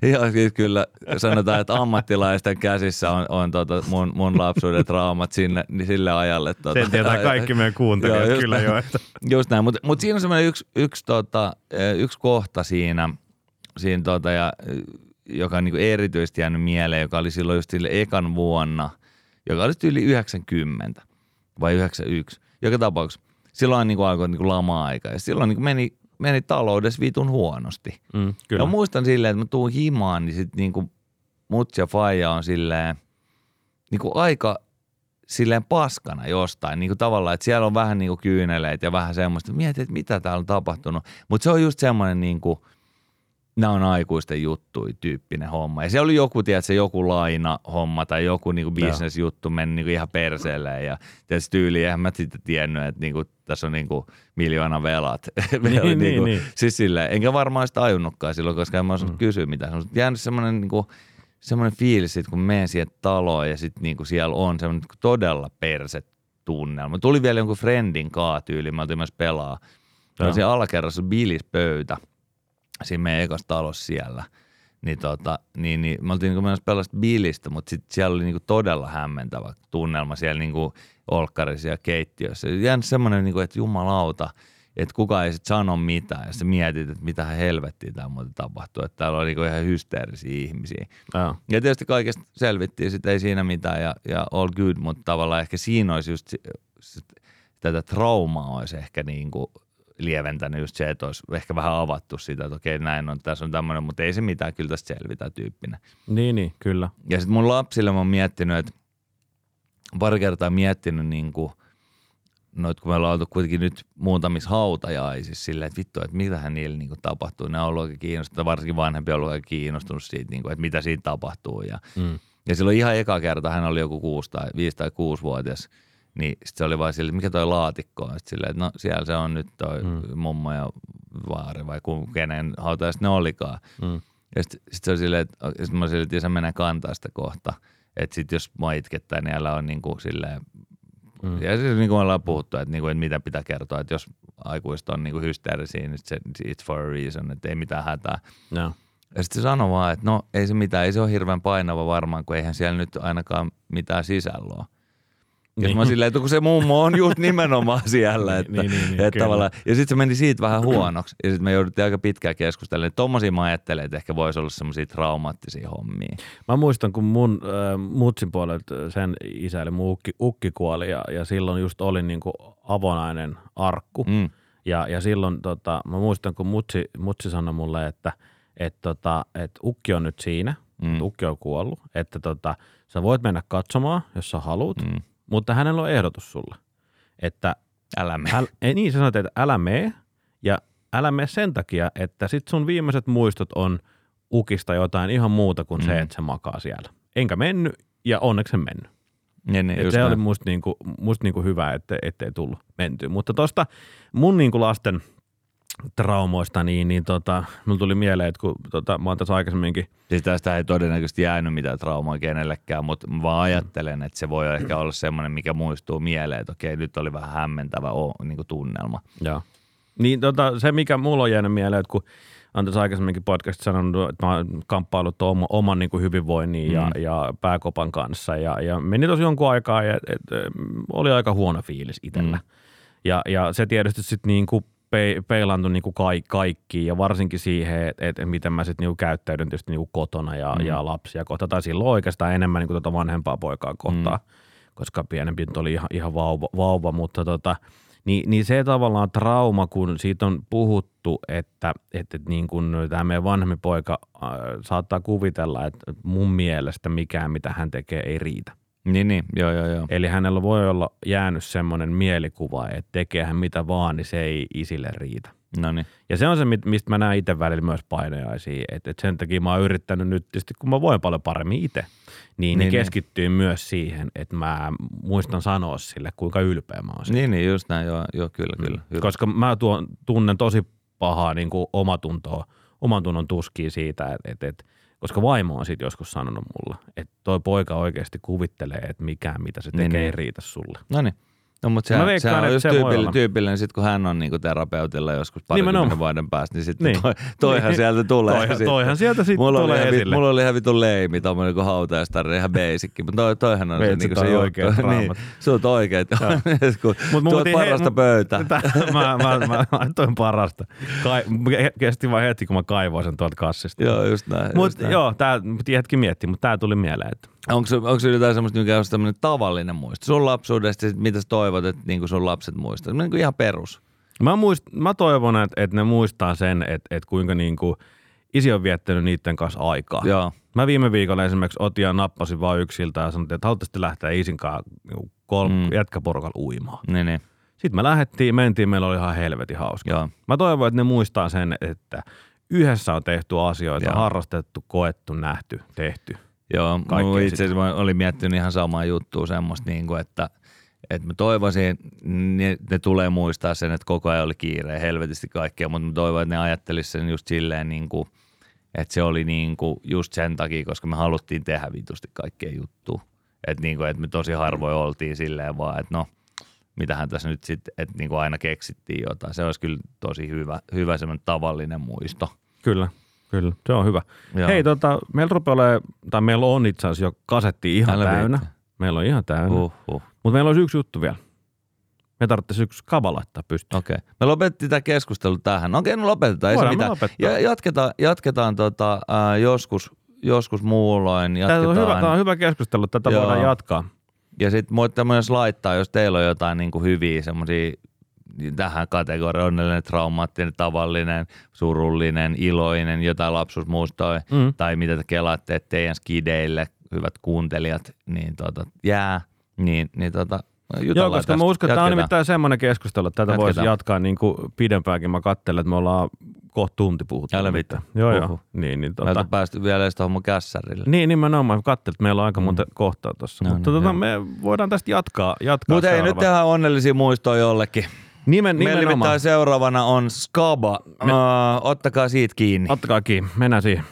ihan siis kyllä sanotaan, että ammattilaisten käsissä on, on tota mun, mun lapsuuden traumat sinne, niin sille ajalle. Tota, Sen tietää kaikki meidän kuuntelijat just kyllä näin. jo. Että. Just näin, mutta mut siinä on semmoinen yksi, yksi, tota, eh, yksi kohta siinä, siinä tota, ja, eh, joka on niinku erityisesti jäänyt mieleen, joka oli silloin just sille ekan vuonna, joka oli yli 90 vai 91. Joka tapauksessa silloin niinku alkoi niinku lama-aika ja silloin niinku meni, meni taloudessa vitun huonosti. Mm, Kyllä. Ja muistan silleen, että mä tuun himaan, niin sit niinku mut ja faija on silleen niinku aika silleen paskana jostain. Niinku tavallaan, että siellä on vähän niinku kyyneleet ja vähän semmoista, että mietit, että mitä täällä on tapahtunut. Mutta se on just semmoinen niinku, nämä on aikuisten juttui tyyppinen homma. Ja se oli joku, tiedätkö, joku laina homma tai joku niinku bisnesjuttu meni niinku ihan perseelle ja tietysti tyyli, eihän mä sitten tiennyt, että niinku, tässä on niinku miljoona velat. Niin, Oli niin, niin. Siis silleen, enkä varmaan sitä tajunnutkaan silloin, koska en mä osannut mm. kysyä mitään. Mutta jäänyt semmoinen niinku, semmoinen fiilis, sit, kun menen siihen taloon ja sitten niinku siellä on semmoinen niinku todella perset tunnelma. Tuli vielä jonkun friendin kaa tyyliin, mä oltiin myös pelaa. Joo. Oli siellä alakerrassa bilispöytä siinä meidän ekassa talossa siellä. Niin, tota, niin, niin me oltiin niinku menossa pelasta bilistä, mutta sitten siellä oli niinku todella hämmentävä tunnelma siellä niinku olkkarissa ja keittiössä. Jäänyt semmoinen, niinku, että jumalauta, että kukaan ei sitten sano mitään. Ja sä mietit, että mitä helvettiä tämä muuten tapahtuu. Että täällä on niinku ihan hysteerisiä ihmisiä. Joo. Ja tietysti kaikesta selvittiin, sitten ei siinä mitään ja, ja all good, mutta tavallaan ehkä siinä olisi just si- sit, tätä traumaa olisi ehkä niin kuin lieventänyt just se, että olisi ehkä vähän avattu sitä, että okei näin on, tässä on tämmöinen, mutta ei se mitään, kyllä tästä selvitä tyyppinen. Niin, niin, kyllä. Ja sitten mun lapsille mä oon miettinyt, että pari kertaa miettinyt niin kuin, noit kun me ollaan oltu kuitenkin nyt muutamissa hautajaisissa silleen, että vittu, että mitähän niillä niin kuin tapahtuu. Ne on ollut oikein kiinnostunut, varsinkin vanhempi on ollut kiinnostunut siitä, niin kuin, että mitä siinä tapahtuu. Ja, Mm. ja silloin ihan eka kerta hän oli joku kuusi tai viisi tai kuusi vuotias, niin sitten se oli vaan silleen, mikä toi laatikko on. Sitten silleen, että no siellä se on nyt toi mm. mummo ja vaari vai kenen hautajaiset ne olikaan. Mm. Ja sitten sit se oli silleen, että sit mä silleen, että menee kantaa sitä kohta. Että sitten jos mua itkettää, niin älä on niinku silleen, mm. ja siis niin kuin ollaan puhuttu, että, niinku, että mitä pitää kertoa, että jos aikuiset on niinku hysteerisiä, niin se, it's for a reason, että ei mitään hätää. Joo. Ja sitten se sanoi vaan, että no ei se mitään, ei se ole hirveän painava varmaan, kun eihän siellä nyt ainakaan mitään sisällä niin. mä silleen, että kun se mummo on just nimenomaan siellä. Että, Niin, niin, niin, että tavallaan, ja sitten se meni siitä vähän huonoksi. Ja sitten me jouduttiin aika pitkään keskustelemaan. Tommosia mä ajattelen, että ehkä voisi olla semmoisia traumaattisia hommia. Mä muistan, kun mun äh, mutsin puolelta sen isä, eli mun ukki, ukki kuoli ja, ja silloin just oli niinku avonainen arkku. Mm. Ja, ja silloin tota, mä muistan, kun mutsi, mutsi sanoi mulle, että et, tota, et ukki on nyt siinä, Mm. mm. ukki on kuollut, että tota, sä voit mennä katsomaan, jos sä haluat, Mm. Mutta hänellä on ehdotus sulle, että Älä me. äl, ei, niin sä sanoit, että älä mene ja älä mene sen takia, että sit sun viimeiset muistot on ukista jotain ihan muuta kuin mm. Se, että se makaa siellä. Enkä mennyt ja onneksi en mennyt. Niin, niin, just se näin. oli musta, niinku, musta niinku hyvä, että ettei tullut mentyä. Mutta tuosta mun niinku lasten traumoista, niin, niin tota, mulla tuli mieleen, että kun tota, mä oon tässä aikaisemminkin, Siis tästä ei todennäköisesti jäänyt mitään traumaa kenellekään, mutta mä vaan ajattelen, että se voi ehkä olla semmoinen, mikä muistuu mieleen, että okei, nyt oli vähän hämmentävä niin kuin tunnelma. joo. Niin tota, se, mikä mulla on jäänyt mieleen, että kun on tässä aikaisemminkin podcastissa sanonut, että mä oon kamppailut oma, oman niin kuin hyvinvoinnin ja, Mm. ja pääkopan kanssa ja, ja meni tosi jonkun aikaa ja et, et, oli aika huono fiilis itsellä. Mm. Ja, ja se tietysti sitten niin kuin pe- peilaantui niin kuin kaik- kaikkiin ja varsinkin siihen, että et, miten mä sitten niin käyttäydyn tietysti niin kuin kotona ja, Mm. ja lapsia kohtaan. Tai silloin oikeastaan enemmän niin kuin tota vanhempaa poikaa kohtaan, mm. koska pienempi nyt oli ihan, ihan vauva, vauva mutta tota, niin, niin se tavallaan trauma, kun siitä on puhuttu, että, että, että niin kuin tämä meidän vanhempi poika äh, saattaa kuvitella, että mun mielestä mikään, mitä hän tekee, ei riitä. Niin, niin, joo, joo, joo. Eli hänellä voi olla jäänyt semmoinen mielikuva, että tekee hän mitä vaan, niin se ei isille riitä. No niin. Ja se on se, mistä mä näen itse välillä myös painajaisia. Että et sen takia mä oon yrittänyt nyt, tietysti kun mä voin paljon paremmin itse, niin, niin, Niin, niin niin. keskittyy myös siihen, että mä muistan sanoa sille, kuinka ylpeä mä oon. siitä. Niin, niin, just näin, joo, joo kyllä, kyllä. hyvä. Koska mä tuon, tunnen tosi pahaa niin kuin omatuntoa oman tunnon tuskiin siitä, että et, et, koska vaimo on sitten joskus sanonut mulle, että toi poika oikeasti kuvittelee, että mikään mitä se Niin, tekee niin. ei riitä sulle. No niin. No mutta Mä se, veikkaan, se on just se tyypillinen, tyypillinen sit kun hän on niinku terapeutilla joskus parikymmentä vuoden päästä, niin sitten Niin. toi, toihan Niin. sieltä tulee. Toihan- sitten. toihan sieltä sitten mulla tulee oli ihan, esille. Mulla oli ihan vitun leimi, tommonen kuin hautajaistari, ihan basic, mutta toi, toihan on se, Veitsi, niinku se juttu. niin, raamat. sut oikeet. Mut tuot parasta hei, pöytä. Tää, mä, mä, mä, laitoin parasta. Kai, kesti vain hetki, kun mä kaivoin sen tuolta kassista. Joo, just näin. just Mutta näin. joo, tää piti hetki miettiä, mutta tää tuli mieleen. Että Onko, se- onko se jotain semmoista, mikä on tämmöinen tavallinen muisto? Sun lapsuudesta, mitä sä toivot, että niin sun lapset muistaa? Niin ihan perus. mä, muist, mä toivon, että, että ne muistaa sen, että, että kuinka niinku isi on viettänyt niiden kanssa aikaa. Joo. Mä viime viikolla esimerkiksi otin ja nappasin vaan yksiltä ja sanoin, että haluaisitte lähteä isin kanssa niinku kol- Mm. mm. jätkäporukalla uimaan. Niin, niin. Sitten me lähdettiin, mentiin, meillä oli ihan helvetin hauska. Joo. Mä toivon, että ne muistaa sen, että yhdessä on tehty asioita, Joo. harrastettu, koettu, nähty, tehty. Joo, mä itse asiassa mä olin miettinyt ihan samaa juttua semmoista, niin kuin, että, että mä toivoisin, ne, ne tulee muistaa sen, että koko ajan oli kiire helvetisti kaikkea, mutta mä toivon, että ne ajattelisi sen just silleen, niin kuin, että se oli niin kuin just sen takia, koska me haluttiin tehdä vitusti kaikkea juttua. Että, niin kuin, että me tosi harvoin oltiin silleen vaan, että no, mitähän tässä nyt sitten, että niin kuin aina keksittiin jotain. Se olisi kyllä tosi hyvä, hyvä semmoinen tavallinen muisto. Kyllä, kyllä. Se on hyvä. Joo. Hei, tota, meillä rupeaa olemaan, tai meillä on itse asiassa jo kasetti ihan Älä täynnä. viitti. Meillä on ihan täynnä. Uh. Uh. Mutta meillä olisi yksi juttu vielä. Me tarvitsisi yksi kava laittaa pystyyn. Okei. Me lopetettiin tämä keskustelu tähän. No Okei, no lopetetaan. Ei se Voidaan mitään. Ja jatketaan, jatketaan tota, ää, joskus, joskus muulloin. Tämä Jatketaan. on, hyvä, tämä on hyvä keskustelu, tätä Joo. voidaan jatkaa. Ja sitten voitte myös laittaa, jos teillä on jotain niin kuin hyviä semmoisia tähän kategoriaan, onnellinen, traumaattinen, tavallinen, surullinen, iloinen, jotain lapsuusmuistoja, Mm. tai mitä te kelaatte teidän skideille, hyvät kuuntelijat, niin tota, jää, niin, niin tota, Joo, koska tästä. mä uskon, että tämä on nimittäin semmoinen keskustelu, että tätä Jatketaan. voisi jatkaa niin kuin pidempäänkin. Mä katselen, että me ollaan kohta tunti puhuttu. Älä vittu. Joo, Huhhuh. joo. Niin, niin, tota, on päästy vielä edes tuohon kässärille. niin nimenomaan. Mä katselin, että meillä on aika monta kohtaa tuossa. No Mutta niin, joo. me voidaan tästä jatkaa. jatkaa Mutta ei nyt tehdään onnellisia muistoja jollekin. Nimen, Meillä nimittäin seuraavana on Skaba. Me- Uh, ottakaa siitä kiinni. Ottakaa kiinni. Mennään siihen.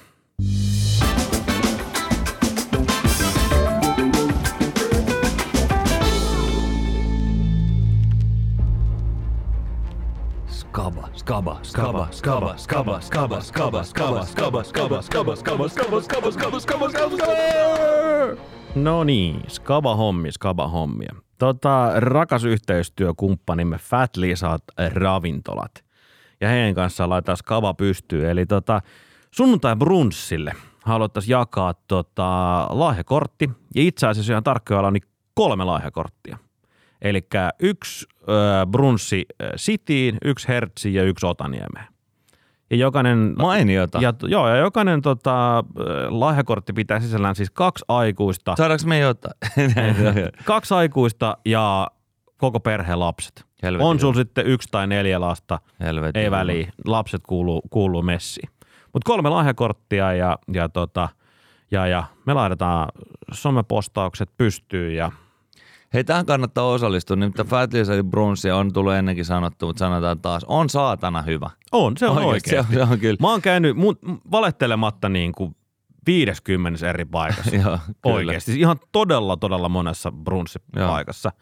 Skaba, skaba, skaba, skaba, skaba, skaba, skaba, skaba, skaba, skaba, skaba, skaba, skaba, skaba, skaba, skaba, skaba, skaba. No niin, skaba hommi, skaba hommia. Tota, rakas yhteistyökumppanimme Fat Lisat Ravintolat. Ja heidän kanssaan laitetaan skaba pystyyn. Eli tota, sunnuntai brunssille haluttaisiin jakaa tota, lahjakortti. Ja itse asiassa ihan tarkkoja niin kolme lahjakorttia. Eli yksi ö, brunssi Cityin, yksi Hertziin ja yksi Otaniemeen. Ja jokainen Mainiota. ja, joo, ja jokainen tota, lahjakortti pitää sisällään siis kaksi aikuista, Saadaanko me jotain? kaksi aikuista ja koko perheen lapset. Helvetin on sulla sitten yksi tai neljä lasta, Helvetin ei väliä, lapset kuuluu, kuuluu messiin. Mutta kolme lahjakorttia ja, ja, tota, ja, ja me laitetaan somepostaukset pystyyn ja Hei, tähän kannattaa osallistua. Nimittäin Fat Lisa Brunssia on tullut ennenkin sanottu, mutta sanotaan taas, on saatana hyvä. on, se on Oikeesti, se oikein. on- se on kyllä. Mä oon käynyt mun, valettelematta niin kuin 50 eri paikassa. Joo. Oikeasti. Ihan todella, todella monessa brunssipaikassa.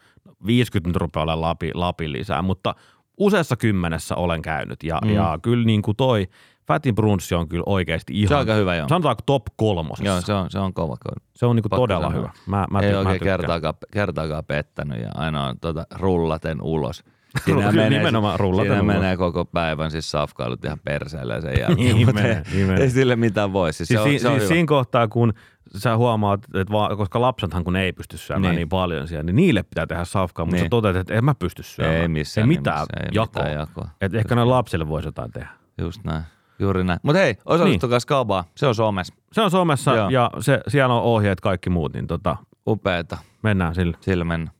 50 nyt rupeaa olemaan lapi, lapi lisää, mutta useassa kymmenessä olen käynyt. Ja, mm. ja kyllä niin kuin toi Fatin brunssi on kyllä oikeasti ihan, Se on aika hyvä, joo. sanotaanko top kolmosessa. Joo, se on, se on kova. se on niin pakko todella sanoa. hyvä. Mä, mä, Ei mä oikein tykkään. kertaakaan, kertaakaan pettänyt ja aina on tuota, rullaten ulos. Kyllä, nimenomaan rullaten siinä ulos. menee koko päivän siis safkailut ihan perseelle sen jälkeen. Mutta menee, ei, niin menee. ei sille mitään voi. Siis, Siis, se on, si- se on siis hyvä. siinä kohtaa, kun sä huomaat, että vaan, koska lapsethan kun ei pysty syömään Niin. niin, paljon siellä, niin niille pitää tehdä safkaa, mutta Niin. sä toteat, että en mä pysty syömään. Ei missään ei mitään ei jakoa. mitään jakoa. Et ehkä ne lapsille voisi jotain tehdä. Just näin. Juuri näin. Mutta hei, osallistukaa niin. Skabaa. Se on somessa. Se on somessa Joo. ja se, siellä on ohjeet kaikki muut, niin tota, Upeeta. mennään sillä. Sillä mennä.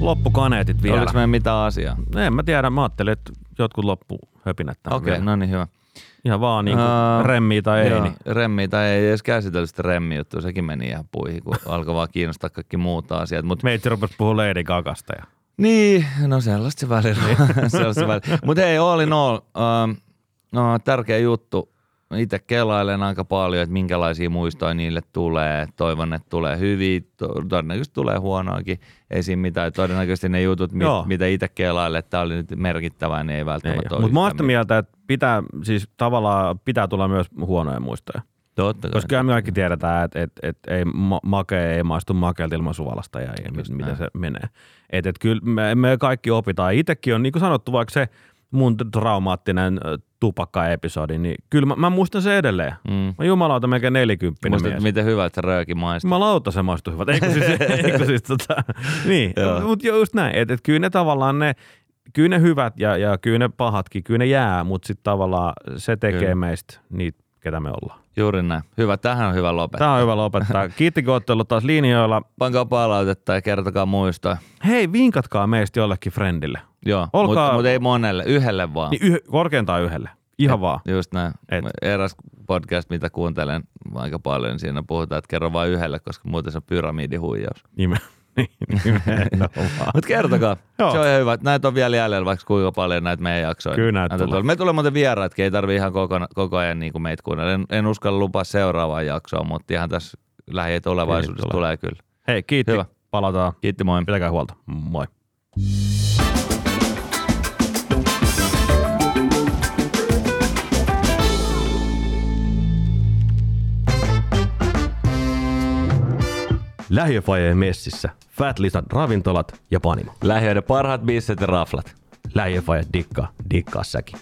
Loppukaneetit vielä. Oliko meidän mitään asiaa? En mä tiedä, mä ajattelin, että jotkut loppu höpinät tähän Okei, vielä. no niin hyvä. Ihan vaan niin kuin remmiä tai ei. Joo, Niin. remmi tai ei edes käsitellyt sitä remmi juttua, sekin meni ihan puihin, kun alkoi vaan kiinnostaa kaikki muut asiat. Mutta Meitsi rupesi puhua Lady Gagasta ja Niin, no sellaista se välillä. sellaista välillä. Mutta hei, all in all, ähm, no, tärkeä juttu. Itse kelailen aika paljon, että minkälaisia muistoja niille tulee. Toivon, että tulee hyviä, to- todennäköisesti tulee huonoakin. Ei siinä mitään. Todennäköisesti ne jutut, mit, Joo. mitä itse kelailen, että tämä oli nyt merkittävää, niin ei välttämättä ole Mutta mä oon mieltä, että pitää, siis tavallaan pitää tulla myös huonoja muistoja. Totta kai. Koska kyllä me kaikki tiedetään, että et, et ei ma- makea ei maistu makealta ilman suolasta ja, ja mit, miten se menee. Et, et kyllä me, me kaikki opitaan. Itsekin on, niin kuin sanottu, vaikka se mun traumaattinen tupakka-episodi, niin kyllä mä, mä muistan se edelleen. Mm. Mä jumalauta melkein nelikymppinen Muistat, mies. miten hyvä, että rööki maistuu. Jumalauta se maistuu hyvältä. Eikö siis, eikö siis tota, niin, mutta just näin. Että et kyllä ne tavallaan ne, kyllä ne hyvät ja, ja kyllä ne pahatkin, kyllä ne jää, mutta sitten tavallaan se tekee Kyllä. meistä niitä, ketä me ollaan. Juuri näin. Hyvä, tähän on hyvä lopettaa. Tämä on hyvä lopettaa. Kiitti, kun taas linjoilla. Pankaa palautetta ja kertokaa muistoja. Hei, vinkatkaa meistä jollekin friendille. Joo, Olkaa- mutta mut ei monelle, yhdelle vaan. Niin yh, korkeintaan yhdelle. Ihan vaan. Just näin. Et. Eräs podcast, mitä kuuntelen aika paljon, niin siinä puhutaan, että kerro vain yhdelle, koska muuten se on pyramidihuijaus. Nime. Nimenomaan. Mutta kertokaa, Joo. se on ihan hyvä. Näitä on vielä jäljellä, vaikka kuinka paljon näitä meidän jaksoja. Kyllä näitä Näitä tulee. Me tulee muuten vieraatkin, ei tarvi ihan koko, koko ajan niin kuin meitä kuunnella. En, en uskalla lupaa seuraavaa jaksoa, mutta ihan tässä lähitulevaisuudessa Kyllä tulee kyllä. Hei, kiitti. Hyvä. Palataan. Kiitti moi. Pitäkää huolta. Moi. Lähiöfajeen messissä. Fat Lisan ravintolat ja panimo. Lähiöiden parhaat bisset ja raflat. Lähiöfaje dikkaa. Dikkaa säkin.